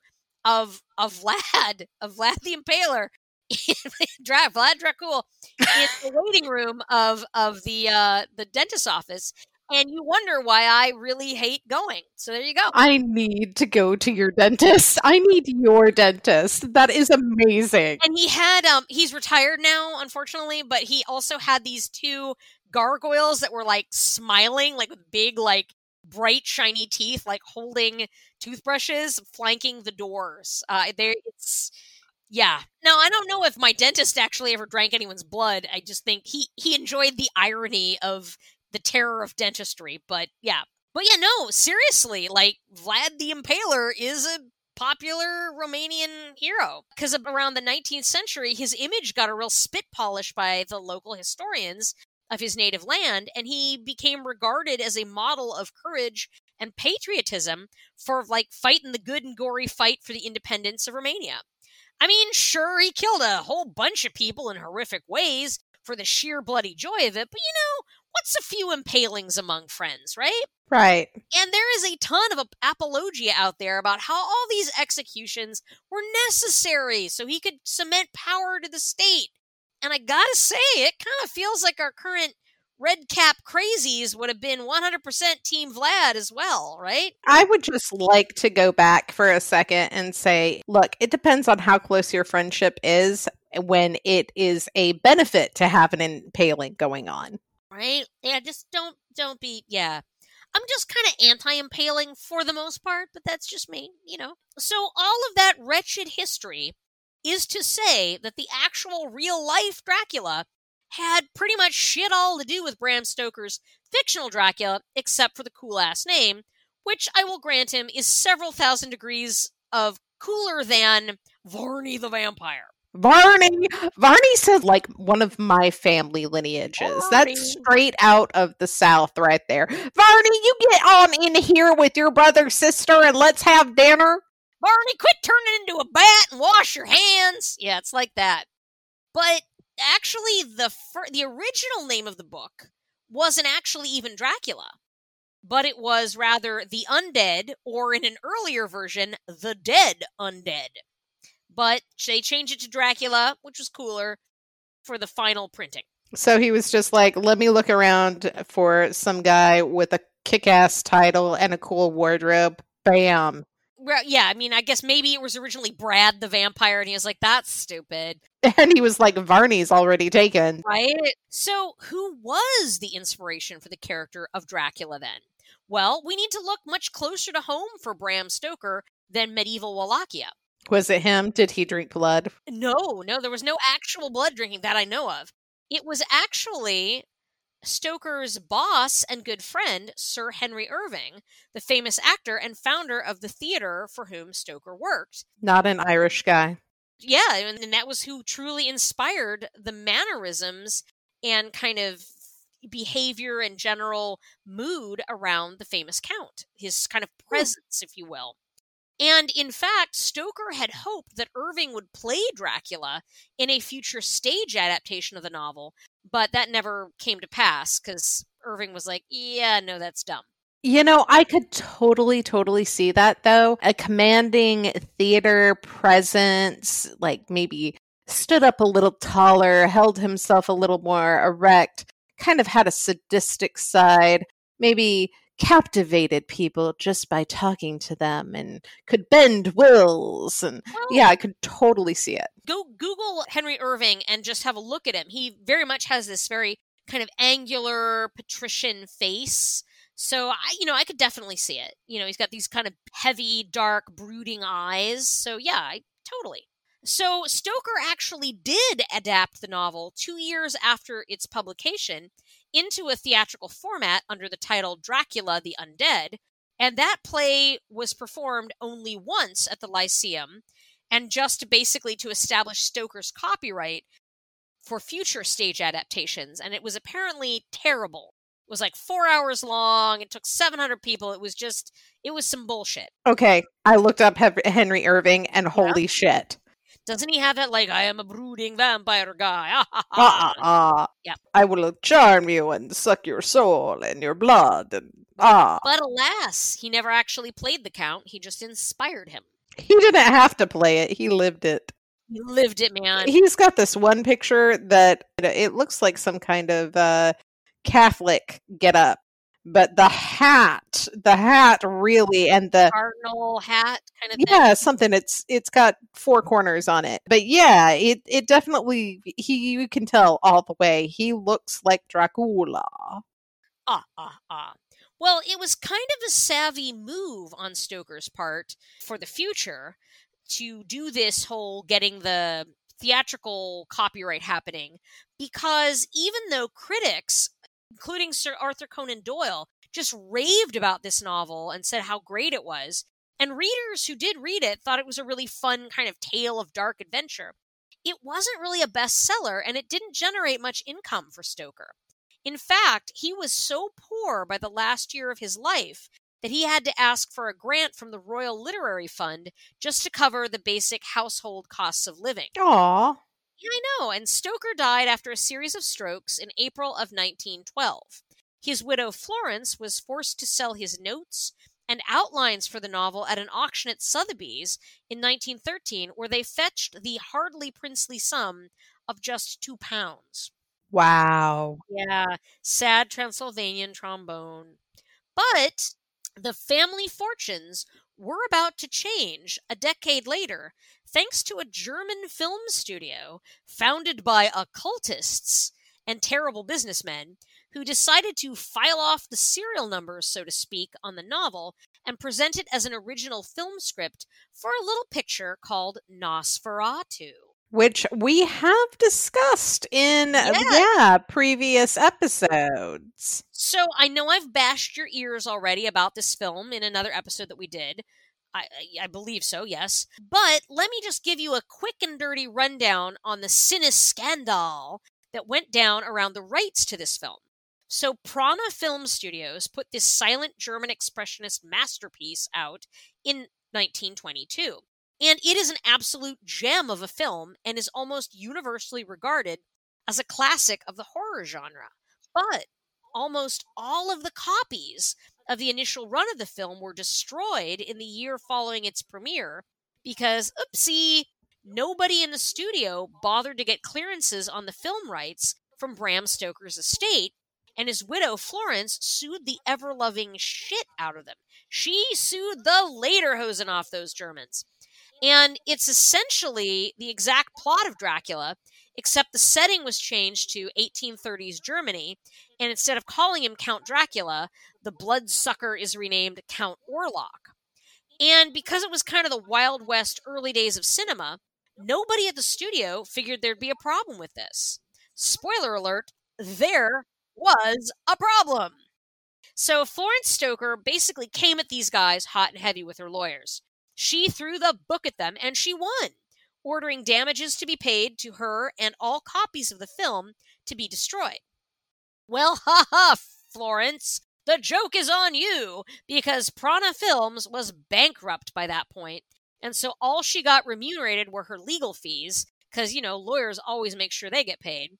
of of Vlad of Vlad the Impaler, Vlad Dracul, in the waiting room of of the uh, the dentist's office, and you wonder why I really hate going. So there you go. I need to go to your dentist. I need your dentist. That is amazing. And he had um he's retired now, unfortunately, but he also had these two gargoyles that were like smiling, like with big, like bright, shiny teeth, like holding toothbrushes, flanking the doors. Uh there it's yeah. Now I don't know if my dentist actually ever drank anyone's blood. I just think he he enjoyed the irony of the terror of dentistry. But yeah. But yeah, no, seriously, like Vlad the Impaler is a popular Romanian hero because around the 19th century, his image got a real spit polish by the local historians of his native land, and he became regarded as a model of courage and patriotism for like fighting the good and gory fight for the independence of Romania. I mean, sure, he killed a whole bunch of people in horrific ways for the sheer bloody joy of it, but you know, what's a few impalings among friends, right? Right. And there is a ton of apologia out there about how all these executions were necessary so he could cement power to the state. And I gotta say, it kind of feels like our current red cap crazies would have been 100% Team Vlad as well, right? I would just like to go back for a second and say, look, it depends on how close your friendship is when it is a benefit to have an impaling going on. Right? Yeah, just don't don't be yeah. I'm just kind of anti-impaling for the most part, but that's just me, you know. So all of that wretched history is to say that the actual real life Dracula had pretty much shit all to do with Bram Stoker's fictional Dracula, except for the cool ass name, which I will grant him is several thousand degrees of cooler than Varney the Vampire. Varney. Varney says like one of my family lineages. Varney. That's straight out of the South right there. Varney, you get on in here with your brother, sister, and let's have dinner. Varney, quit turning into a bat and wash your hands. Yeah, it's like that. But actually, the fir- the original name of the book wasn't actually even Dracula, but it was rather the Undead, or in an earlier version, the Dead Undead but they changed it to Dracula, which was cooler for the final printing. So he was just like, let me look around for some guy with a kick ass title and a cool wardrobe. Bam. Well, yeah, I mean, I guess maybe it was originally Brad the vampire, and he was like, that's stupid. And he was like, Varney's already taken. Right? So, who was the inspiration for the character of Dracula then? Well, we need to look much closer to home for Bram Stoker than medieval Wallachia. Was it him? Did he drink blood? No, no, there was no actual blood drinking that I know of. It was actually Stoker's boss and good friend, Sir Henry Irving, the famous actor and founder of the theater for whom Stoker worked. Not an Irish guy. Yeah, and that was who truly inspired the mannerisms and kind of behavior and general mood around the famous count, his kind of hmm. presence, if you will. And in fact, Stoker had hoped that Irving would play Dracula in a future stage adaptation of the novel, but that never came to pass because Irving was like, yeah, no, that's dumb. You know, I could totally, totally see that though. A commanding theater presence, like maybe stood up a little taller, held himself a little more erect, kind of had a sadistic side, maybe captivated people just by talking to them and could bend wills and well, yeah i oh. could totally see it. Go google henry irving and just have a look at him. He very much has this very kind of angular patrician face. So i you know i could definitely see it. You know he's got these kind of heavy dark brooding eyes. So yeah I, totally. So Stoker actually did adapt the novel two years after its publication into a theatrical format under the title Dracula the Undead, and that play was performed only once at the Lyceum, and just basically to establish Stoker's copyright for future stage adaptations, and it was apparently terrible. It was like four hours long. It took 700 people. It was just, it was some bullshit. Okay. I looked up Henry Irving and holy yeah. shit. Doesn't he have that like I am a brooding vampire guy? Ah, ah, ah. Yeah. I will charm you and suck your soul and your blood and ah. But alas, he never actually played the count. He just inspired him. He didn't have to play it, he lived it. He lived it, man. He's got this one picture that it looks like some kind of uh, Catholic get up but the hat the hat really and the cardinal hat kind of yeah thing. something it's it's got four corners on it. But yeah it it definitely he you can tell all the way. He looks like dracula. Ah ah ah well it was kind of a savvy move on stoker's part for the future to do this whole getting the theatrical copyright happening because even though critics including Sir Arthur Conan Doyle, just raved about this novel and said how great it was. And readers who did read it thought it was a really fun kind of tale of dark adventure. It wasn't really a bestseller and it didn't generate much income for Stoker. In fact, he was so poor by the last year of his life that he had to ask for a grant from the Royal Literary Fund just to cover the basic household costs of living. Aww. Yeah, I know. And Stoker died after a series of strokes in April of 1912. His widow Florence was forced to sell his notes and outlines for the novel at an auction at Sotheby's in 1913, where they fetched the hardly princely sum of just two pounds. Wow. Yeah, sad Transylvanian trombone. But the family fortunes were about to change a decade later thanks to a German film studio founded by occultists and terrible businessmen who decided to file off the serial numbers, so to speak, on the novel and present it as an original film script for a little picture called Nosferatu. Which we have discussed in yeah. yeah, previous episodes. So I know I've bashed your ears already about this film in another episode that we did. I, I believe so, yes. But let me just give you a quick and dirty rundown on the Cine scandal that went down around the rights to this film. So, Prana Film Studios put this silent German expressionist masterpiece out in 1922. And it is an absolute gem of a film and is almost universally regarded as a classic of the horror genre. But almost all of the copies of the initial run of the film were destroyed in the year following its premiere because, oopsie, nobody in the studio bothered to get clearances on the film rights from Bram Stoker's estate, and his widow, Florence, sued the ever loving shit out of them. She sued the lederhosen off those Germans. And it's essentially the exact plot of Dracula, except the setting was changed to 1830s Germany, and instead of calling him Count Dracula, the bloodsucker is renamed Count Orlok. And because it was kind of the Wild West early days of cinema, nobody at the studio figured there'd be a problem with this. Spoiler alert, there was a problem. So Florence Stoker basically came at these guys hot and heavy with her lawyers. She threw the book at them and she won ordering damages to be paid to her and all copies of the film to be destroyed. Well, ha ha, Florence, the joke is on you because Prana Films was bankrupt by that point, and so all she got remunerated were her legal fees because, you know, lawyers always make sure they get paid.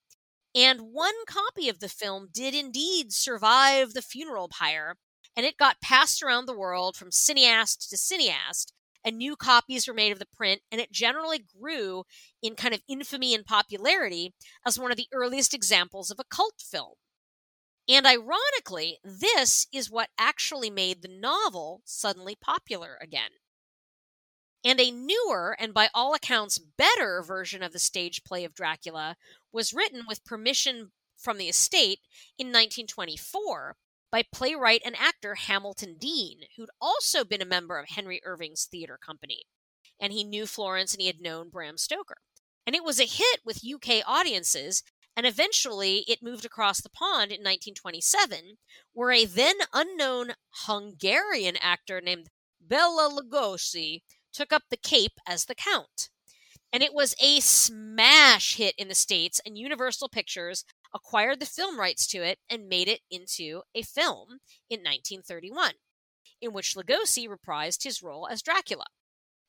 And one copy of the film did indeed survive the funeral pyre, and it got passed around the world from cineast to cineast and new copies were made of the print, and it generally grew in kind of infamy and popularity as one of the earliest examples of a cult film. And ironically, this is what actually made the novel suddenly popular again. And a newer, and by all accounts better, version of the stage play of Dracula was written with permission from the estate in 1924 by playwright and actor Hamilton Deane, who'd also been a member of Henry Irving's theater company. And he knew Florence and he had known Bram Stoker. And it was a hit with UK audiences, and eventually it moved across the pond in 1927, where a then unknown Hungarian actor named Bela Lugosi took up the cape as the Count. And it was a smash hit in the States, and Universal Pictures acquired the film rights to it and made it into a film in 1931, in which Lugosi reprised his role as Dracula.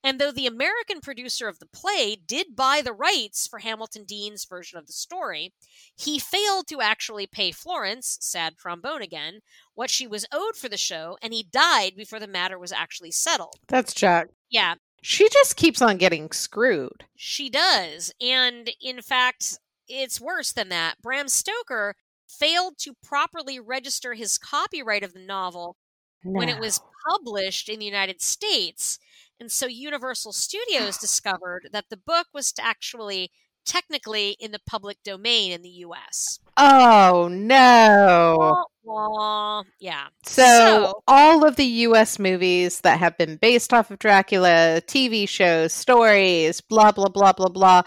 And though the American producer of the play did buy the rights for Hamilton Deane's version of the story, he failed to actually pay Florence, sad trombone again, what she was owed for the show, and he died before the matter was actually settled. That's Jack. Yeah, She just keeps on getting screwed. She does. And in fact, it's worse than that. Bram Stoker failed to properly register his copyright of the novel no. when it was published in the United States. And so Universal Studios discovered that the book was actually technically in the public domain in the US. Oh no. yeah. So, so, all of the US movies that have been based off of Dracula, TV shows, stories, blah blah blah blah blah.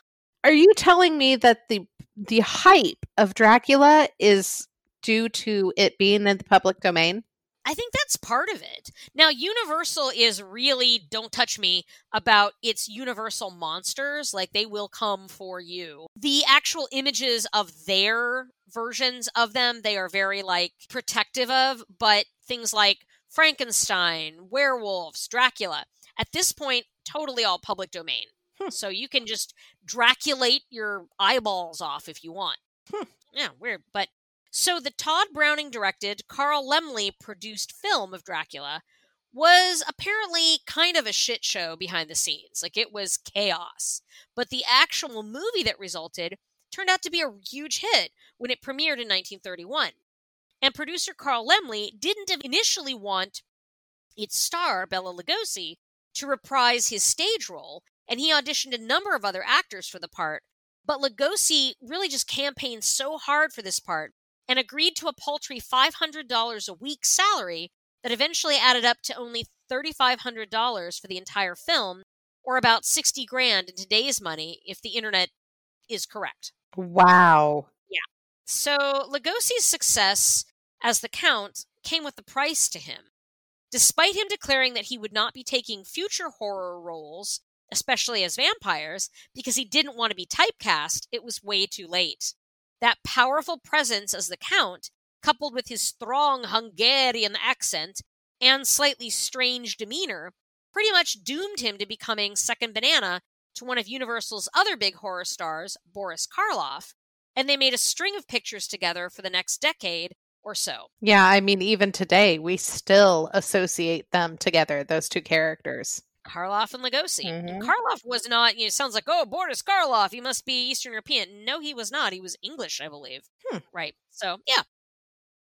Are you telling me that the the hype of Dracula is due to it being in the public domain? I think that's part of it. Now, Universal is really don't touch me about its Universal monsters. Like, they will come for you. The actual images of their versions of them, they are very, like, protective of, but things like Frankenstein, werewolves, Dracula, at this point, totally all public domain. Hmm. So you can just Draculate your eyeballs off if you want. Hmm. Yeah, weird. But so the Todd Browning directed, Carl Laemmle produced film of Dracula was apparently kind of a shit show behind the scenes. Like it was chaos. But the actual movie that resulted turned out to be a huge hit when it premiered in 1931. And producer Carl Laemmle didn't initially want its star, Bela Lugosi, to reprise his stage role, and he auditioned a number of other actors for the part. But Lugosi really just campaigned so hard for this part and agreed to a paltry $500 a week salary that eventually added up to only $3,500 for the entire film, or about 60 grand in today's money if the internet is correct. Wow. Yeah. So Lugosi's success as the Count came with a price to him. Despite him declaring that he would not be taking future horror roles, especially as vampires, because he didn't want to be typecast, it was way too late. That powerful presence as the Count, coupled with his strong Hungarian accent and slightly strange demeanor, pretty much doomed him to becoming second banana to one of Universal's other big horror stars, Boris Karloff, and they made a string of pictures together for the next decade or so. Yeah, I mean, even today, we still associate them together, those two characters. Karloff and Lugosi. Mm-hmm. Karloff was not, you know, sounds like, oh, Boris Karloff, he must be Eastern European. No, he was not. He was English, I believe. Hmm. Right. So, yeah.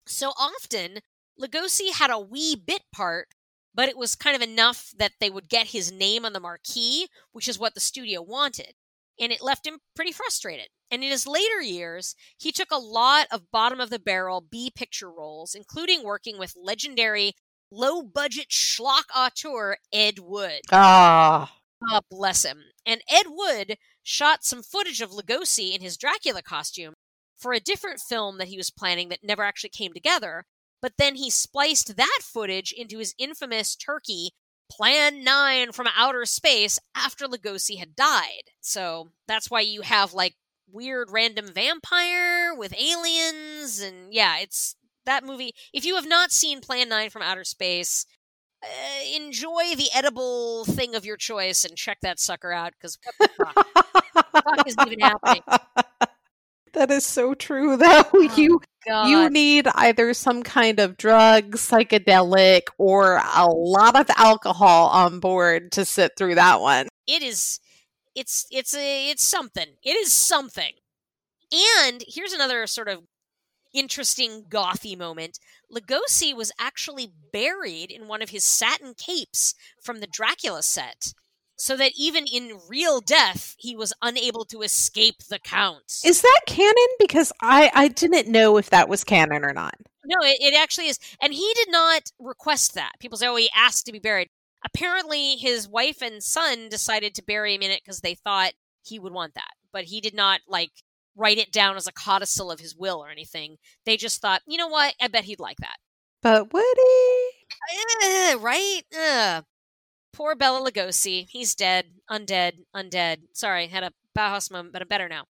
So often, Lugosi had a wee bit part, but it was kind of enough that they would get his name on the marquee, which is what the studio wanted. And it left him pretty frustrated. And in his later years, he took a lot of bottom of the barrel B picture roles, including working with legendary low budget schlock auteur Ed Wood. Ah. God bless him. And Ed Wood shot some footage of Lugosi in his Dracula costume for a different film that he was planning that never actually came together. But then he spliced that footage into his infamous turkey Plan 9 from outer space after Lugosi had died. So that's why you have like weird random vampire with aliens and yeah, it's that movie, if you have not seen Plan 9 from Outer Space, uh, enjoy the edible thing of your choice and check that sucker out because what the fuck? fuck is even happening? That is so true though. Oh, you God. you need either some kind of drug, psychedelic, or a lot of alcohol on board to sit through that one. It is it's it's a it's something. It is something. And here's another sort of interesting gothy moment. Lugosi was actually buried in one of his satin capes from the Dracula set. So that even in real death, he was unable to escape the Count. Is that canon? Because I, I didn't know if that was canon or not. No, it, it actually is. And he did not request that. People say, oh, he asked to be buried. Apparently, his wife and son decided to bury him in it because they thought he would want that. But he did not, like, write it down as a codicil of his will or anything. They just thought, you know what? I bet he'd like that. But would he? Uh, right? Uh. Poor Bela Lugosi. He's dead. Undead. Undead. Sorry, had a Bauhaus moment, but I'm better now.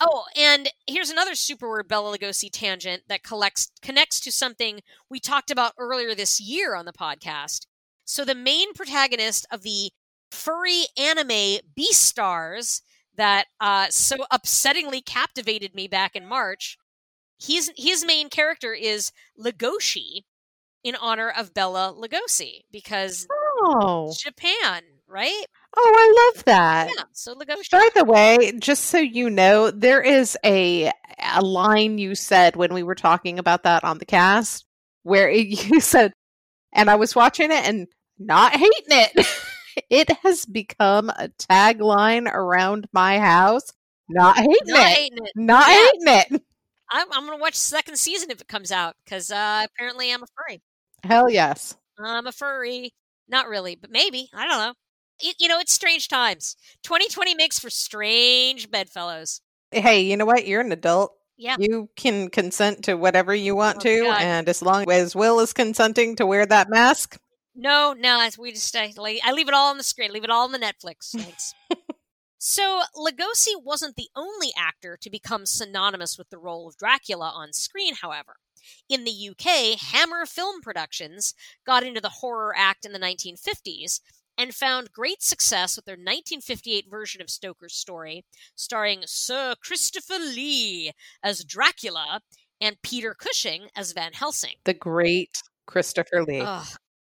Oh, and here's another super weird Bela Lugosi tangent that collects, connects to something we talked about earlier this year on the podcast. So, the main protagonist of the furry anime Beastars that uh, so upsettingly captivated me back in March. He's, his main character is Legoshi in honor of Bela Lugosi because oh. Japan, right? Oh, I love that. Yeah. So Lugosi. By the way, just so you know, there is a a line you said when we were talking about that on the cast where it, you said, and I was watching it and not hating it. it has become a tagline around my house. Not hating Not it. hating it. Not Yeah. hating it. I'm, I'm gonna watch the second season if it comes out because uh, apparently I'm a furry. Hell yes. I'm a furry. Not really, but maybe. I don't know. It, you know, it's strange times. 2020 makes for strange bedfellows. Hey, you know what? You're an adult. Yeah. You can consent to whatever you want Oh, to, God. and as long as Will is consenting to wear that mask, No, no, we just I, I leave it all on the screen. Leave it all on the Netflix. Thanks. so Lugosi wasn't the only actor to become synonymous with the role of Dracula on screen. However, in the UK, Hammer Film Productions got into the horror act in the 1950s and found great success with their 1958 version of Stoker's story, starring Sir Christopher Lee as Dracula and Peter Cushing as Van Helsing. the great Christopher Lee. Ugh.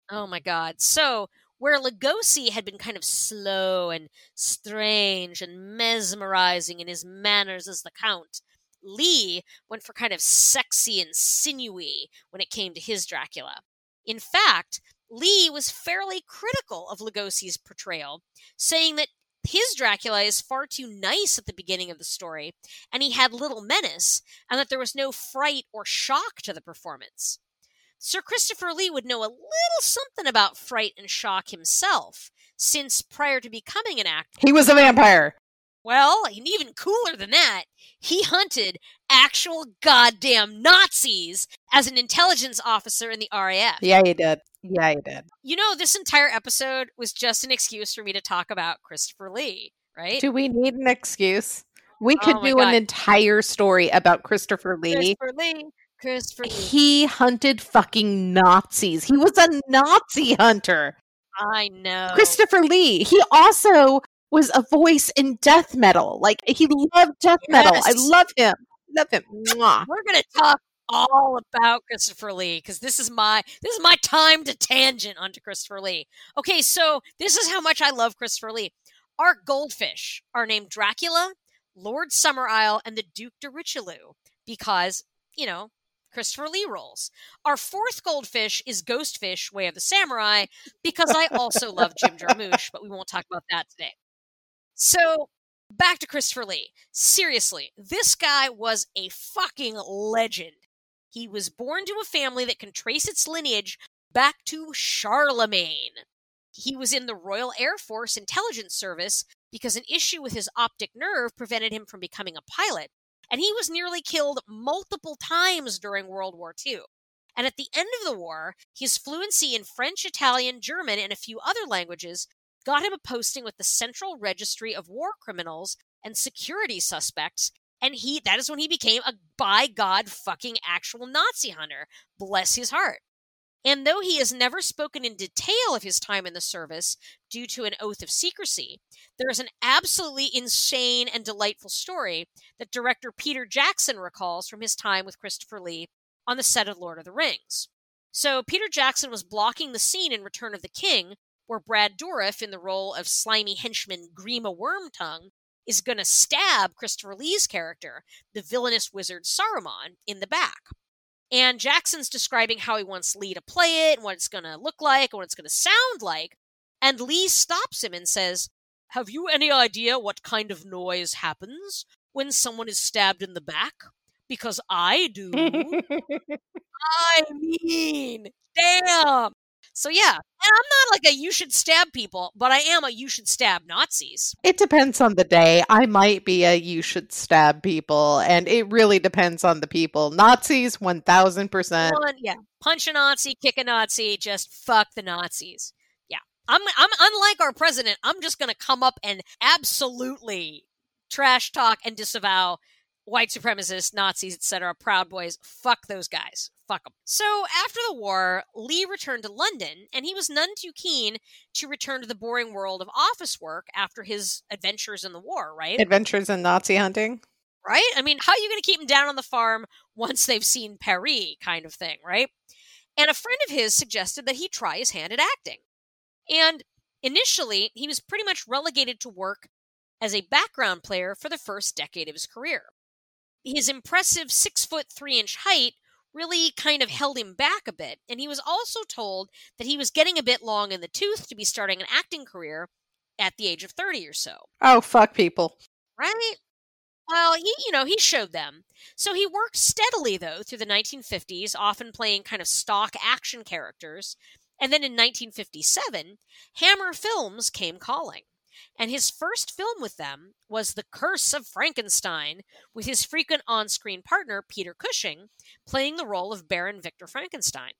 Oh my god. So where Lugosi had been kind of slow and strange and mesmerizing in his manners as the Count, Lee went for kind of sexy and sinewy when it came to his Dracula. In fact, Lee was fairly critical of Lugosi's portrayal, saying that his Dracula is far too nice at the beginning of the story, and he had little menace, and that there was no fright or shock to the performance. Sir Christopher Lee would know a little something about fright and shock himself, since prior to becoming an actor, He was a vampire. well, and even cooler than that, he hunted actual goddamn Nazis as an intelligence officer in the RAF. Yeah, he did. Yeah, he did. You know, this entire episode was just an excuse for me to talk about Christopher Lee, right? Do we need an excuse? We could Oh do an entire story about Christopher Lee. Christopher Lee. Christopher He hunted fucking Nazis. He was a Nazi hunter. I know. Christopher Lee. He also was a voice in death metal. Like he loved death metal. I love him. Love him. Mwah. We're gonna talk all about Christopher Lee because this is my this is my time to tangent onto Christopher Lee. Okay, so this is how much I love Christopher Lee. Our goldfish are named Dracula, Lord Summerisle, and the Duke de Richelieu because you know Christopher Lee rolls. Our fourth goldfish is Ghostfish, Way of the Samurai, because I also love Jim Jarmusch, but we won't talk about that today. So back to Christopher Lee. Seriously, this guy was a fucking legend. He was born to a family that can trace its lineage back to Charlemagne. He was in the Royal Air Force Intelligence Service because an issue with his optic nerve prevented him from becoming a pilot, and he was nearly killed multiple times during World War II. And at the end of the war, his fluency in French, Italian, German, and a few other languages got him a posting with the Central Registry of War Criminals and Security Suspects, and he that is when he became a by God fucking actual Nazi hunter. Bless his heart. And though he has never spoken in detail of his time in the service due to an oath of secrecy, there is an absolutely insane and delightful story that director Peter Jackson recalls from his time with Christopher Lee on the set of Lord of the Rings. So, Peter Jackson was blocking the scene in Return of the King where Brad Dourif, in the role of slimy henchman Grima Wormtongue, is going to stab Christopher Lee's character, the villainous wizard Saruman, in the back. And Jackson's describing how he wants Lee to play it, and what it's going to look like, and what it's going to sound like. And Lee stops him and says, Have you any idea what kind of noise happens when someone is stabbed in the back? Because I do. I mean, damn. So yeah, and I'm not like a you should stab people, but I am a you should stab Nazis. It depends on the day. I might be a you should stab people, and it really depends on the people. Nazis, 1000%. Yeah, punch a Nazi, kick a Nazi, just fuck the Nazis. Yeah, I'm I'm unlike our president. I'm just gonna come up and absolutely trash talk and disavow white supremacists, Nazis, etc. Proud Boys. Fuck those guys. Fuck them. So after the war, Lee returned to London, and he was none too keen to return to the boring world of office work after his adventures in the war. Right? Adventures in Nazi hunting. right? I mean, how are you going to keep them down on the farm once they've seen Paris, kind of thing, right? And a friend of his suggested that he try his hand at acting. And Initially, he was pretty much relegated to work as a background player for the first decade of his career. His impressive six foot three inch height really kind of held him back a bit, and he was also told that he was getting a bit long in the tooth to be starting an acting career at the age of 30 or so. Oh, fuck people. Right? Well, he, you know, he showed them. So he worked steadily, though, through the 1950s, often playing kind of stock action characters. And then in 1957, Hammer Films came calling. And his first film with them was The Curse of Frankenstein, with his frequent on screen partner, Peter Cushing, playing the role of Baron Victor Frankenstein.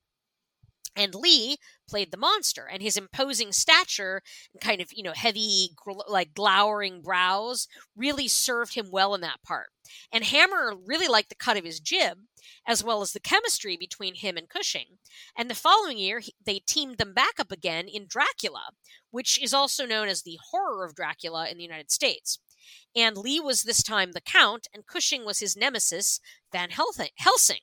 And Lee played the monster, and his imposing stature and kind of, you know, heavy, like glowering brows really served him well in that part. And Hammer really liked the cut of his jib, as well as the chemistry between him and Cushing. And the following year, they teamed them back up again in Dracula, which is also known as the horror of Dracula in the United States. And Lee was this time the Count, and Cushing was his nemesis, Van Helsing.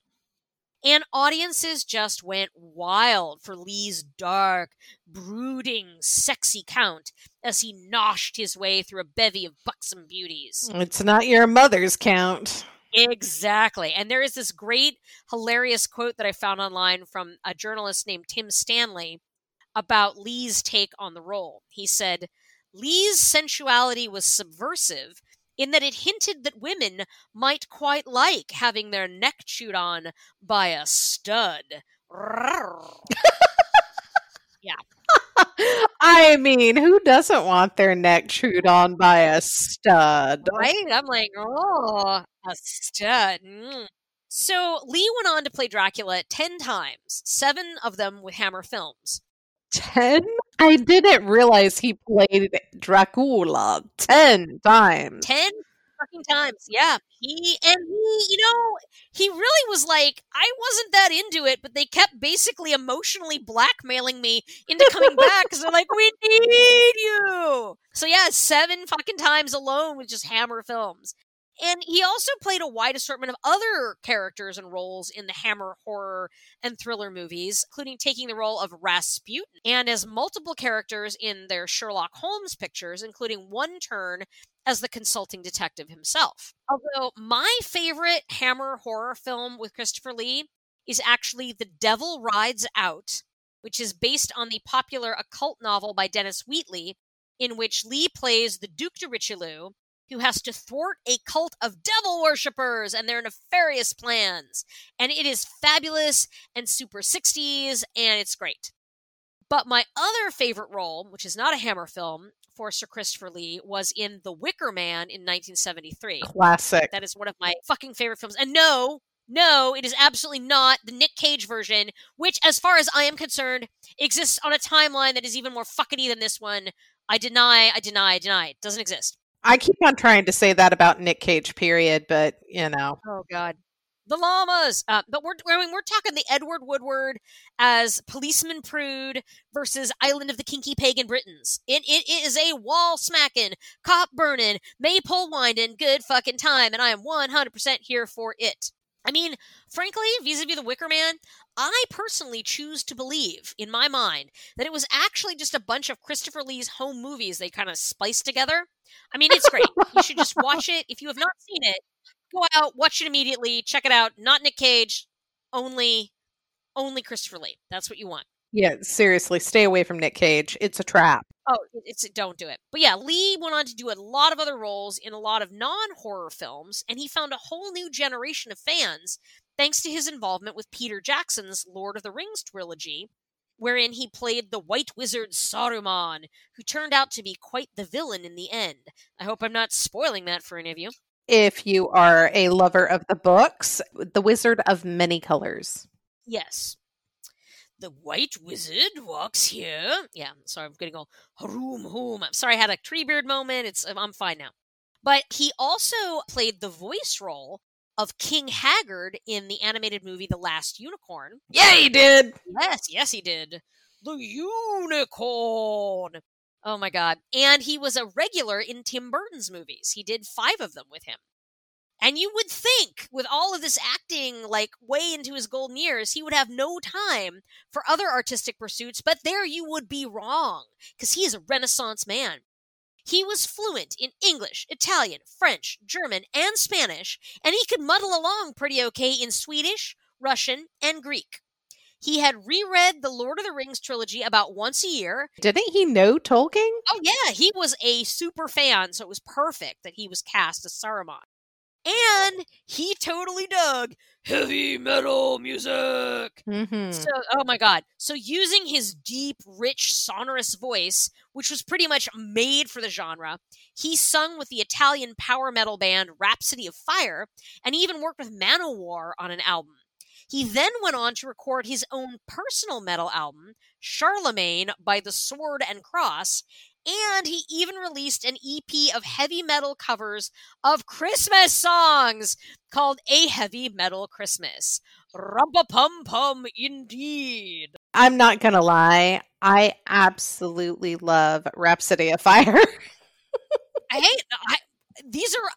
And audiences just went wild for Lee's dark, brooding, sexy count as he noshed his way through a bevy of buxom beauties. It's not your mother's count. Exactly. And there is this great, hilarious quote that I found online from a journalist named Tim Stanley about Lee's take on the role. He said, Lee's sensuality was subversive in that it hinted that women might quite like having their neck chewed on by a stud. yeah. I mean, who doesn't want their neck chewed on by a stud? Right? I'm like, oh, a stud. Mm. So Lee went on to play Dracula 10 times, seven of them with Hammer Films. 10? I didn't realize he played Dracula 10 times. 10 fucking times. Yeah. He and he, you know, he really was like, I wasn't that into it, but they kept basically emotionally blackmailing me into coming back because they're like, we need you. So yeah, seven fucking times alone with just Hammer films. And he also played a wide assortment of other characters and roles in the Hammer horror and thriller movies, including taking the role of Rasputin and as multiple characters in their Sherlock Holmes pictures, including one turn as the consulting detective himself. Although my favorite Hammer horror film with Christopher Lee is actually The Devil Rides Out, which is based on the popular occult novel by Dennis Wheatley, in which Lee plays the Duc de Richelieu, who has to thwart a cult of devil worshippers and their nefarious plans. And it is fabulous and super 60s, and it's great. But my other favorite role, which is not a Hammer film, for Sir Christopher Lee was in The Wicker Man in 1973. Classic. That is one of my fucking favorite films. And no, no, it is absolutely not the Nick Cage version, which, as far as I am concerned, exists on a timeline that is even more fuckety than this one. I deny, I deny, I deny. It doesn't exist. I keep on trying to say that about Nick Cage, period, but you know. Oh God. The llamas, uh, but we're I mean we're talking the Edward Woodward as policeman prude versus Island of the Kinky Pagan Britons. It, it, it is a wall smacking, cop burning, maypole winding, good fucking time, and I am one hundred percent here for it. I mean, frankly, vis-a-vis the Wicker Man, I personally choose to believe, in my mind, that it was actually just a bunch of Christopher Lee's home movies they kind of spliced together. I mean, it's great. you should just watch it. If you have not seen it, go out, watch it immediately, check it out. Not Nick Cage, only only Christopher Lee. That's what you want. Yeah, seriously, stay away from Nick Cage. It's a trap. Oh, it's don't do it. But yeah, Lee went on to do a lot of other roles in a lot of non-horror films, and he found a whole new generation of fans thanks to his involvement with Peter Jackson's Lord of the Rings trilogy, wherein he played the White Wizard Saruman, who turned out to be quite the villain in the end. I hope I'm not spoiling that for any of you. If you are a lover of the books, The Wizard of Many Colors. Yes. The White Wizard walks here. Yeah, sorry, I'm getting all hroom hoom. I'm sorry I had a tree Treebeard moment. It's I'm fine now. But he also played the voice role of King Haggard in the animated movie The Last Unicorn. Yeah, he did. Yes, yes, he did. The unicorn. Oh my god. And he was a regular in Tim Burton's movies. He did 5 of them with him. And you would think, with all of this acting like way into his golden years, he would have no time for other artistic pursuits, but there you would be wrong, because he is a Renaissance man. He was fluent in English, Italian, French, German, and Spanish, and he could muddle along pretty okay in Swedish, Russian, and Greek. He had reread the Lord of the Rings trilogy about once a year. Didn't he know Tolkien? Oh, yeah, he was a super fan, so it was perfect that he was cast as Saruman. And he totally dug heavy metal music. Mm-hmm. So, oh my God. So, using his deep, rich, sonorous voice, which was pretty much made for the genre, he sung with the Italian power metal band Rhapsody of Fire, and he even worked with Manowar on an album. He then went on to record his own personal metal album, Charlemagne by the Sword and Cross, and he even released an EP of heavy metal covers of Christmas songs called A Heavy Metal Christmas. Rumpa pum pum indeed. I'm not gonna lie. I absolutely love Rhapsody of Fire. I hate I, these are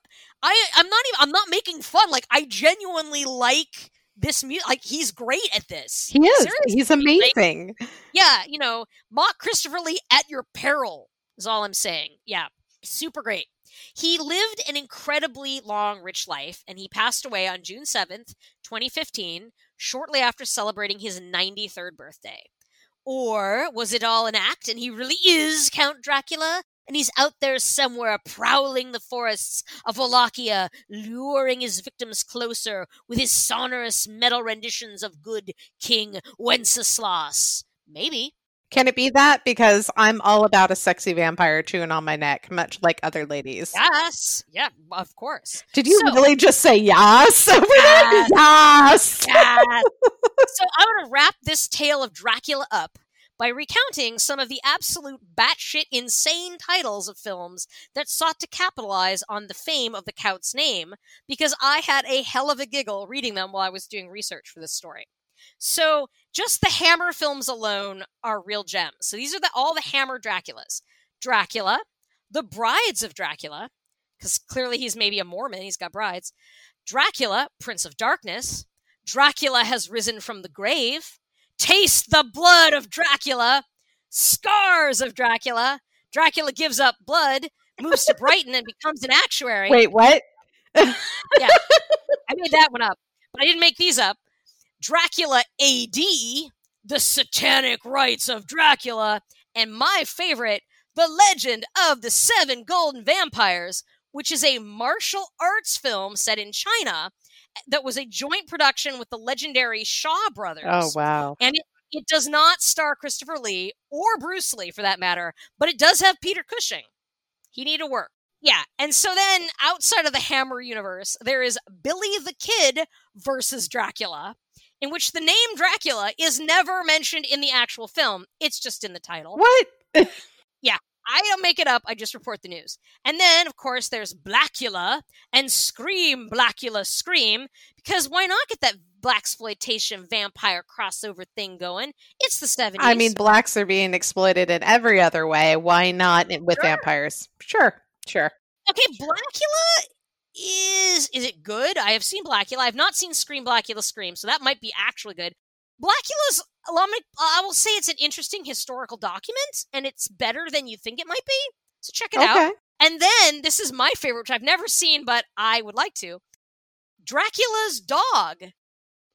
I I'm not even I'm not making fun. Like I genuinely like this music. Like he's great at this. he is. Seriously, He's like, amazing. yeah, you know, mock Christopher Lee at your peril is all I'm saying. Yeah, super great. He lived an incredibly long, rich life, and he passed away on June 7th, 2015, shortly after celebrating his 93rd birthday. Or was it all an act and he really is Count Dracula? And he's out there somewhere prowling the forests of Wallachia, luring his victims closer with his sonorous metal renditions of good King Wenceslas. Maybe. Can it be that? Because I'm all about a sexy vampire chewing on my neck, much like other ladies. Yes. Yeah, of course. Did you So- really just say yes over there? Yes. Yes. Yes. so I'm going to wrap this tale of Dracula up by recounting some of the absolute batshit insane titles of films that sought to capitalize on the fame of the Count's name, because I had a hell of a giggle reading them while I was doing research for this story. So just the Hammer films alone are real gems. So these are the, all the Hammer Draculas. Dracula, The Brides of Dracula, because clearly he's maybe a Mormon, he's got brides. Dracula, Prince of Darkness. Dracula has risen from the grave. Taste the blood of Dracula. Scars of Dracula. Dracula gives up blood, moves to Brighton, and becomes an actuary. Wait, what? I made that one up, but I didn't make these up. Dracula AD, The Satanic Rites of Dracula, and my favorite, The Legend of the Seven Golden Vampires, which is a martial arts film set in China that was a joint production with the legendary Shaw oh, brothers. Oh, wow. And it, it does not star Christopher Lee or Bruce Lee for that matter, but it does have Peter Cushing. He need to work. Yeah. And so then outside of the Hammer universe, there is Billy the Kid versus Dracula, in which the name Dracula is never mentioned in the actual film. It's just in the title. What? I don't make it up, I just report the news. And then, of course, there's Blackula and Scream Blackula Scream, because why not get that blaxploitation vampire crossover thing going? It's the 70s. I mean, blacks are being exploited in every other way. Why not with Sure. vampires? Sure, sure. Okay, Blackula is is it good? I have seen Blackula. I have not seen Scream Blackula Scream, so that might be actually good. Blackula's I will say it's an interesting historical document, and it's better than you think it might be. So check it out. And then this is my favorite, which I've never seen, but I would like to. Dracula's dog.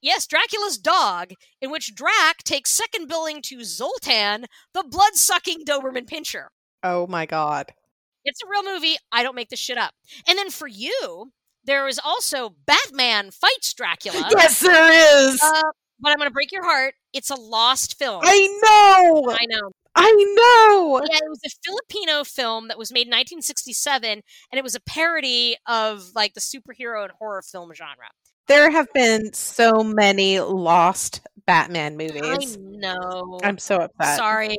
Yes, Dracula's dog, in which Drac takes second billing to Zoltan, the blood sucking Doberman Pinscher. Oh my god. It's a real movie. I don't make this shit up. And then for you, there is also Batman Fights Dracula. Yes, there is. Uh, but I'm going to break your heart. It's a lost film. I know. I know. I know. Yeah, it was a Filipino film that was made in 1967, and it was a parody of like the superhero and horror film genre. There have been so many lost Batman movies. I know. I'm so upset. sorry.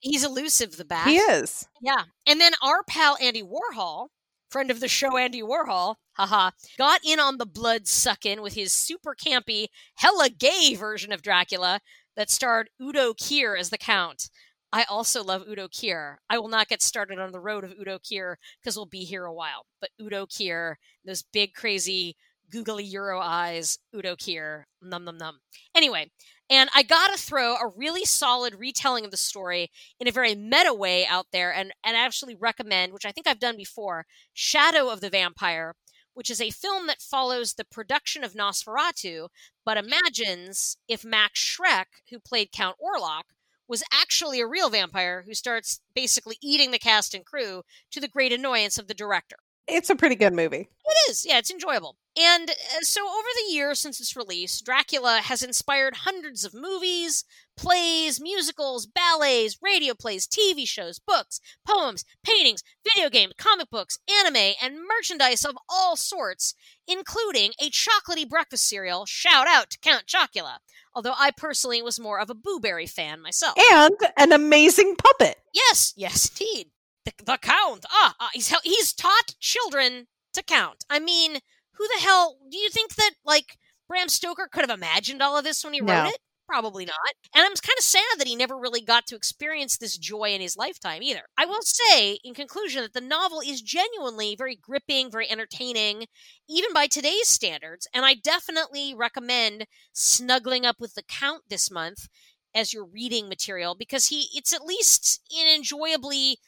He's elusive, the bat. He is. Yeah. And then our pal Andy Warhol, friend of the show Andy Warhol, haha, got in on the blood sucking with his super campy, hella gay version of Dracula that starred Udo Kier as the Count. I also love Udo Kier. I will not get started on the road of Udo Kier because we'll be here a while. But Udo Kier, those big, crazy, googly Euro eyes, Udo Kier, num num num. Anyway, and I gotta throw a really solid retelling of the story in a very meta way out there and, and actually recommend, which I think I've done before, Shadow of the Vampire, which is a film that follows the production of Nosferatu, but imagines if Max Schreck, who played Count Orlok, was actually a real vampire who starts basically eating the cast and crew to the great annoyance of the director. It's a pretty good movie. It is. Yeah, it's enjoyable. And uh, so, over the years since its release, Dracula has inspired hundreds of movies, plays, musicals, ballets, radio plays, TV shows, books, poems, paintings, video games, comic books, anime, and merchandise of all sorts, including a chocolatey breakfast cereal. Shout out to Count Chocula. Although I personally was more of a Boo Berry fan myself. And an amazing puppet. Yes, yes, indeed. The, the Count. Ah, ah, he's he's taught children to count. I mean, who the hell do you think that like Bram Stoker could have imagined all of this when he No. wrote it? Probably not. And I'm kind of sad that he never really got to experience this joy in his lifetime either. I will say, in conclusion, that the novel is genuinely very gripping, very entertaining, even by today's standards. And I definitely recommend snuggling up with the Count this month as your reading material because he it's at least an enjoyably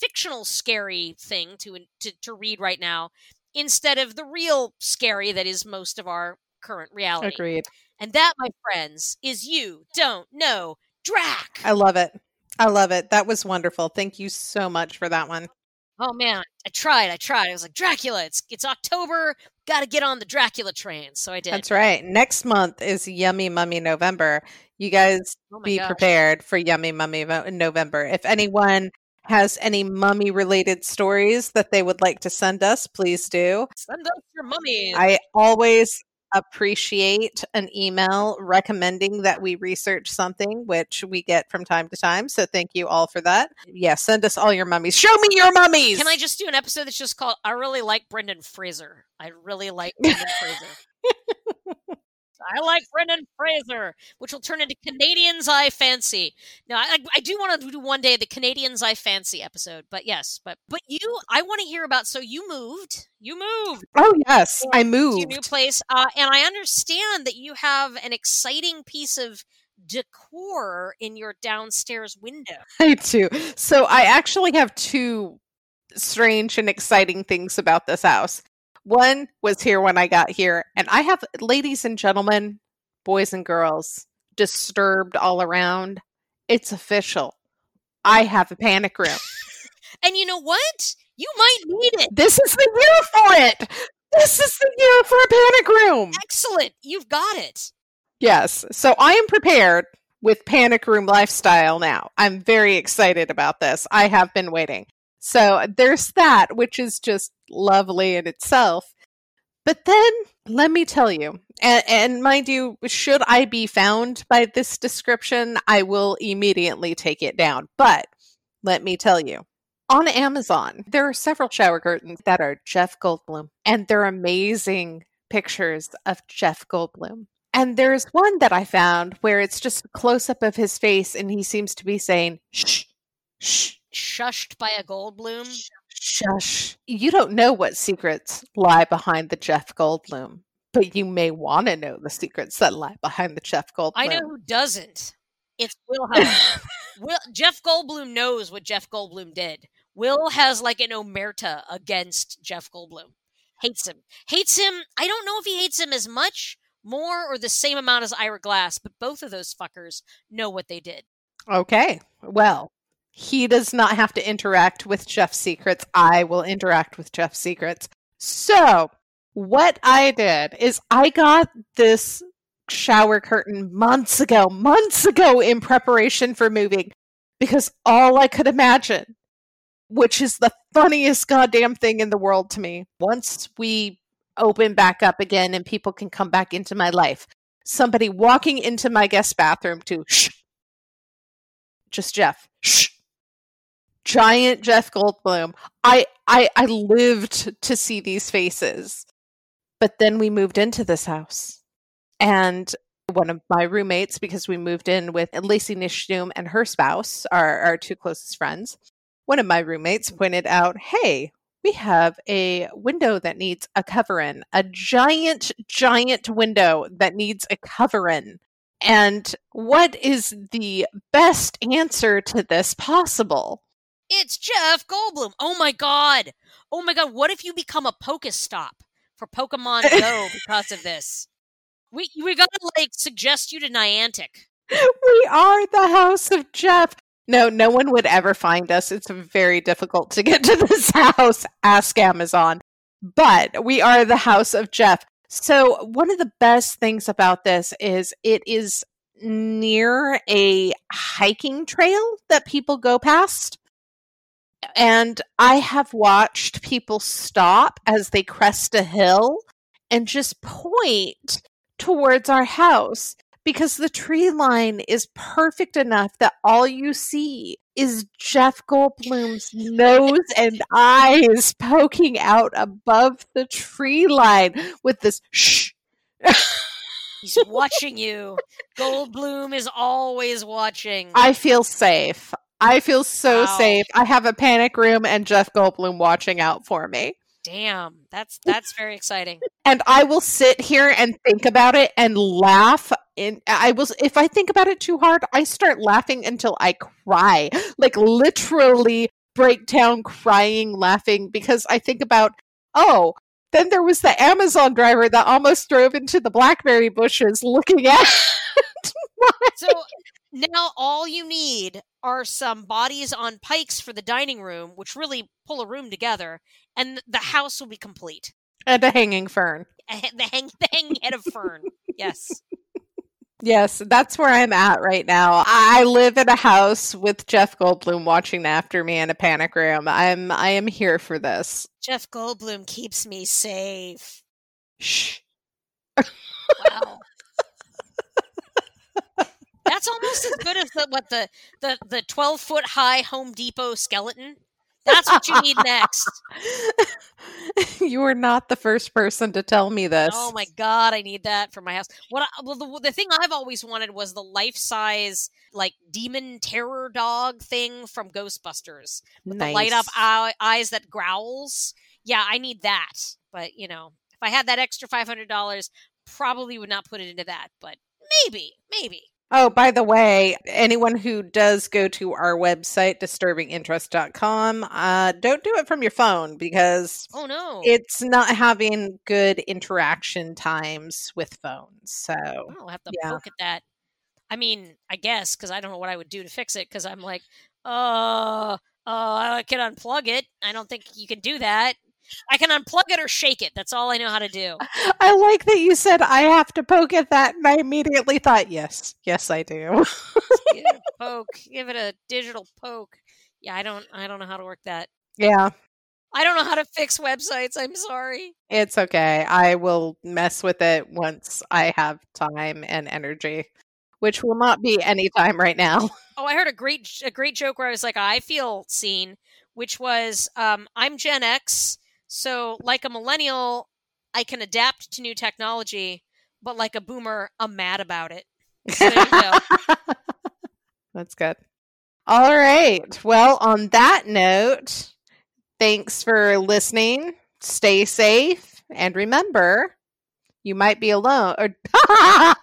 fictional scary thing to, to to read right now instead of the real scary that is most of our current reality. Agreed. And that, my friends, is you don't know Drac. I love it. I love it. That was wonderful. Thank you so much for that one. oh man, I tried. I tried. I was like Dracula. It's it's October. Got to get on the Dracula train. So I did. That's right. Next month is Yummy Mummy November. You guys Oh be gosh. prepared for Yummy Mummy November. If anyone has any mummy related stories that they would like to send us, please do. Send us your mummies. I always appreciate an email recommending that we research something, which we get from time to time. So thank you all for that. Yeah, send us all your mummies. Show me your mummies. Can I just do an episode that's just called "I really like Brendan Fraser"? I really like Brendan Fraser. I like Brendan Fraser, which will turn into Canadians I Fancy. Now, I, I do want to do one day the Canadians I Fancy episode, but yes, but but you, I want to hear about. So you moved, you moved Oh yes, I to moved. new place, uh, and I understand that you have an exciting piece of decor in your downstairs window. I do. So I actually have two strange and exciting things about this house. One was here when I got here, and I have, ladies and gentlemen, boys and girls, disturbed all around. It's official. I have a panic room. And you know what? You might need it. This is the year for it. This is the year for a panic room. Excellent. You've got it. Yes. So I am prepared with panic room lifestyle now. I'm very excited about this. I have been waiting. So there's that, which is just lovely in itself. But then let me tell you, and, and mind you, should I be found by this description, I will immediately take it down. But let me tell you, on Amazon, there are several shower curtains that are Jeff Goldblum, and they're amazing pictures of Jeff Goldblum. And there's one that I found where it's just a close up of his face, and he seems to be saying, shh, shh, Shushed by a Goldblum. shush. You don't know what secrets lie behind the Jeff Goldblum, but you may want to know the secrets that lie behind the Jeff Goldblum. I know who doesn't. It's Wilhelm. Will Jeff Goldblum knows what Jeff Goldblum did. Will has like an omerta against Jeff Goldblum. Hates him. Hates him. I don't know if he hates him as much, more, or the same amount as Ira Glass, but both of those fuckers know what they did. Okay. Well, he does not have to interact with Jeff's secrets. I will interact with Jeff's secrets. So, what I did is I got this shower curtain months ago, months ago in preparation for moving because all I could imagine, which is the funniest goddamn thing in the world to me, once we open back up again and people can come back into my life, somebody walking into my guest bathroom to shh, just Jeff. Shh. Giant Jeff Goldblum. I, I I lived to see these faces. But then we moved into this house. And one of my roommates, because we moved in with Lacey Nishdum and her spouse, our, our two closest friends, one of my roommates pointed out, hey, we have a window that needs a covering, a giant, giant window that needs a covering. And what is the best answer to this possible? It's Jeff Goldblum. Oh my god. Oh my god. What if you become a Pokestop for Pokemon Go because of this? We we gotta like suggest you to Niantic. We are the house of Jeff. No, no one would ever find us. It's very difficult to get to this house. Ask Amazon. But we are the house of Jeff. So, one of the best things about this is it is near a hiking trail that people go past. And I have watched people stop as they crest a hill and just point towards our house because the tree line is perfect enough that all you see is Jeff Goldblum's nose and eyes poking out above the tree line with this shh. He's watching you. Goldblum is always watching. I feel safe. I feel so wow. safe. I have a panic room and Jeff Goldblum watching out for me. Damn, that's that's very exciting. and I will sit here and think about it and laugh. And I will, if I think about it too hard, I start laughing until I cry, like literally break down crying, laughing because I think about, oh, then there was the Amazon driver that almost drove into the blackberry bushes looking at. so now all you need are some bodies on pikes for the dining room, which really pull a room together, and the house will be complete. And a hanging fern. the, hang, the hanging head of fern. Yes. Yes, that's where I'm at right now. I live in a house with Jeff Goldblum watching after me in a panic room. I'm I am here for this. Jeff Goldblum keeps me safe. Shh. wow. That's almost as good as the what the the the twelve foot high Home Depot skeleton. That's what you need next. you are not the first person to tell me this. Oh my god, I need that for my house. What? I, well, the, the thing I've always wanted was the life size like demon terror dog thing from Ghostbusters with nice. the light up eye, eyes that growls. Yeah, I need that. But you know, if I had that extra five hundred dollars, probably would not put it into that. But maybe, maybe. Oh, by the way, anyone who does go to our website, disturbinginterest.com, uh, don't do it from your phone because oh no, it's not having good interaction times with phones. So I'll have to yeah. poke at that. I mean, I guess because I don't know what I would do to fix it because I'm like, uh, uh, I can unplug it. I don't think you can do that. I can unplug it or shake it. That's all I know how to do. I like that you said I have to poke at that, and I immediately thought, yes, yes, I do. poke, give it a digital poke. Yeah, I don't, I don't know how to work that. Yeah, I don't know how to fix websites. I'm sorry. It's okay. I will mess with it once I have time and energy, which will not be any time right now. Oh, I heard a great, a great joke where I was like, I feel seen, which was, um, I'm Gen X so, like a millennial, I can adapt to new technology, but like a boomer, I'm mad about it. So. That's good. All right. Well, on that note, thanks for listening. Stay safe. And remember, you might be alone. Or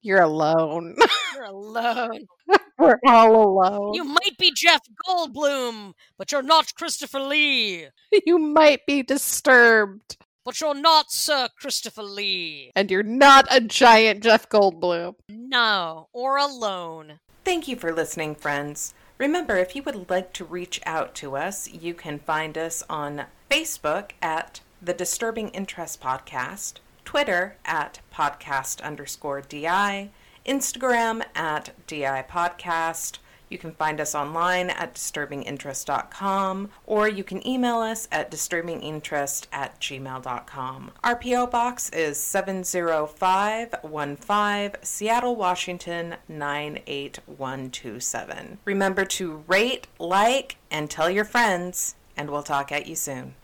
you're alone. You're alone. We're all alone. You might be Jeff Goldblum, but you're not Christopher Lee. You might be disturbed. But you're not Sir Christopher Lee. And you're not a giant Jeff Goldblum. No, or alone. Thank you for listening, friends. Remember, if you would like to reach out to us, you can find us on Facebook at the Disturbing Interest Podcast, Twitter at podcast underscore DI, Instagram at DI Podcast. You can find us online at disturbinginterest.com or you can email us at disturbinginterest at gmail.com. Our P.O. Box is 70515 Seattle, Washington 98127. Remember to rate, like, and tell your friends, and we'll talk at you soon.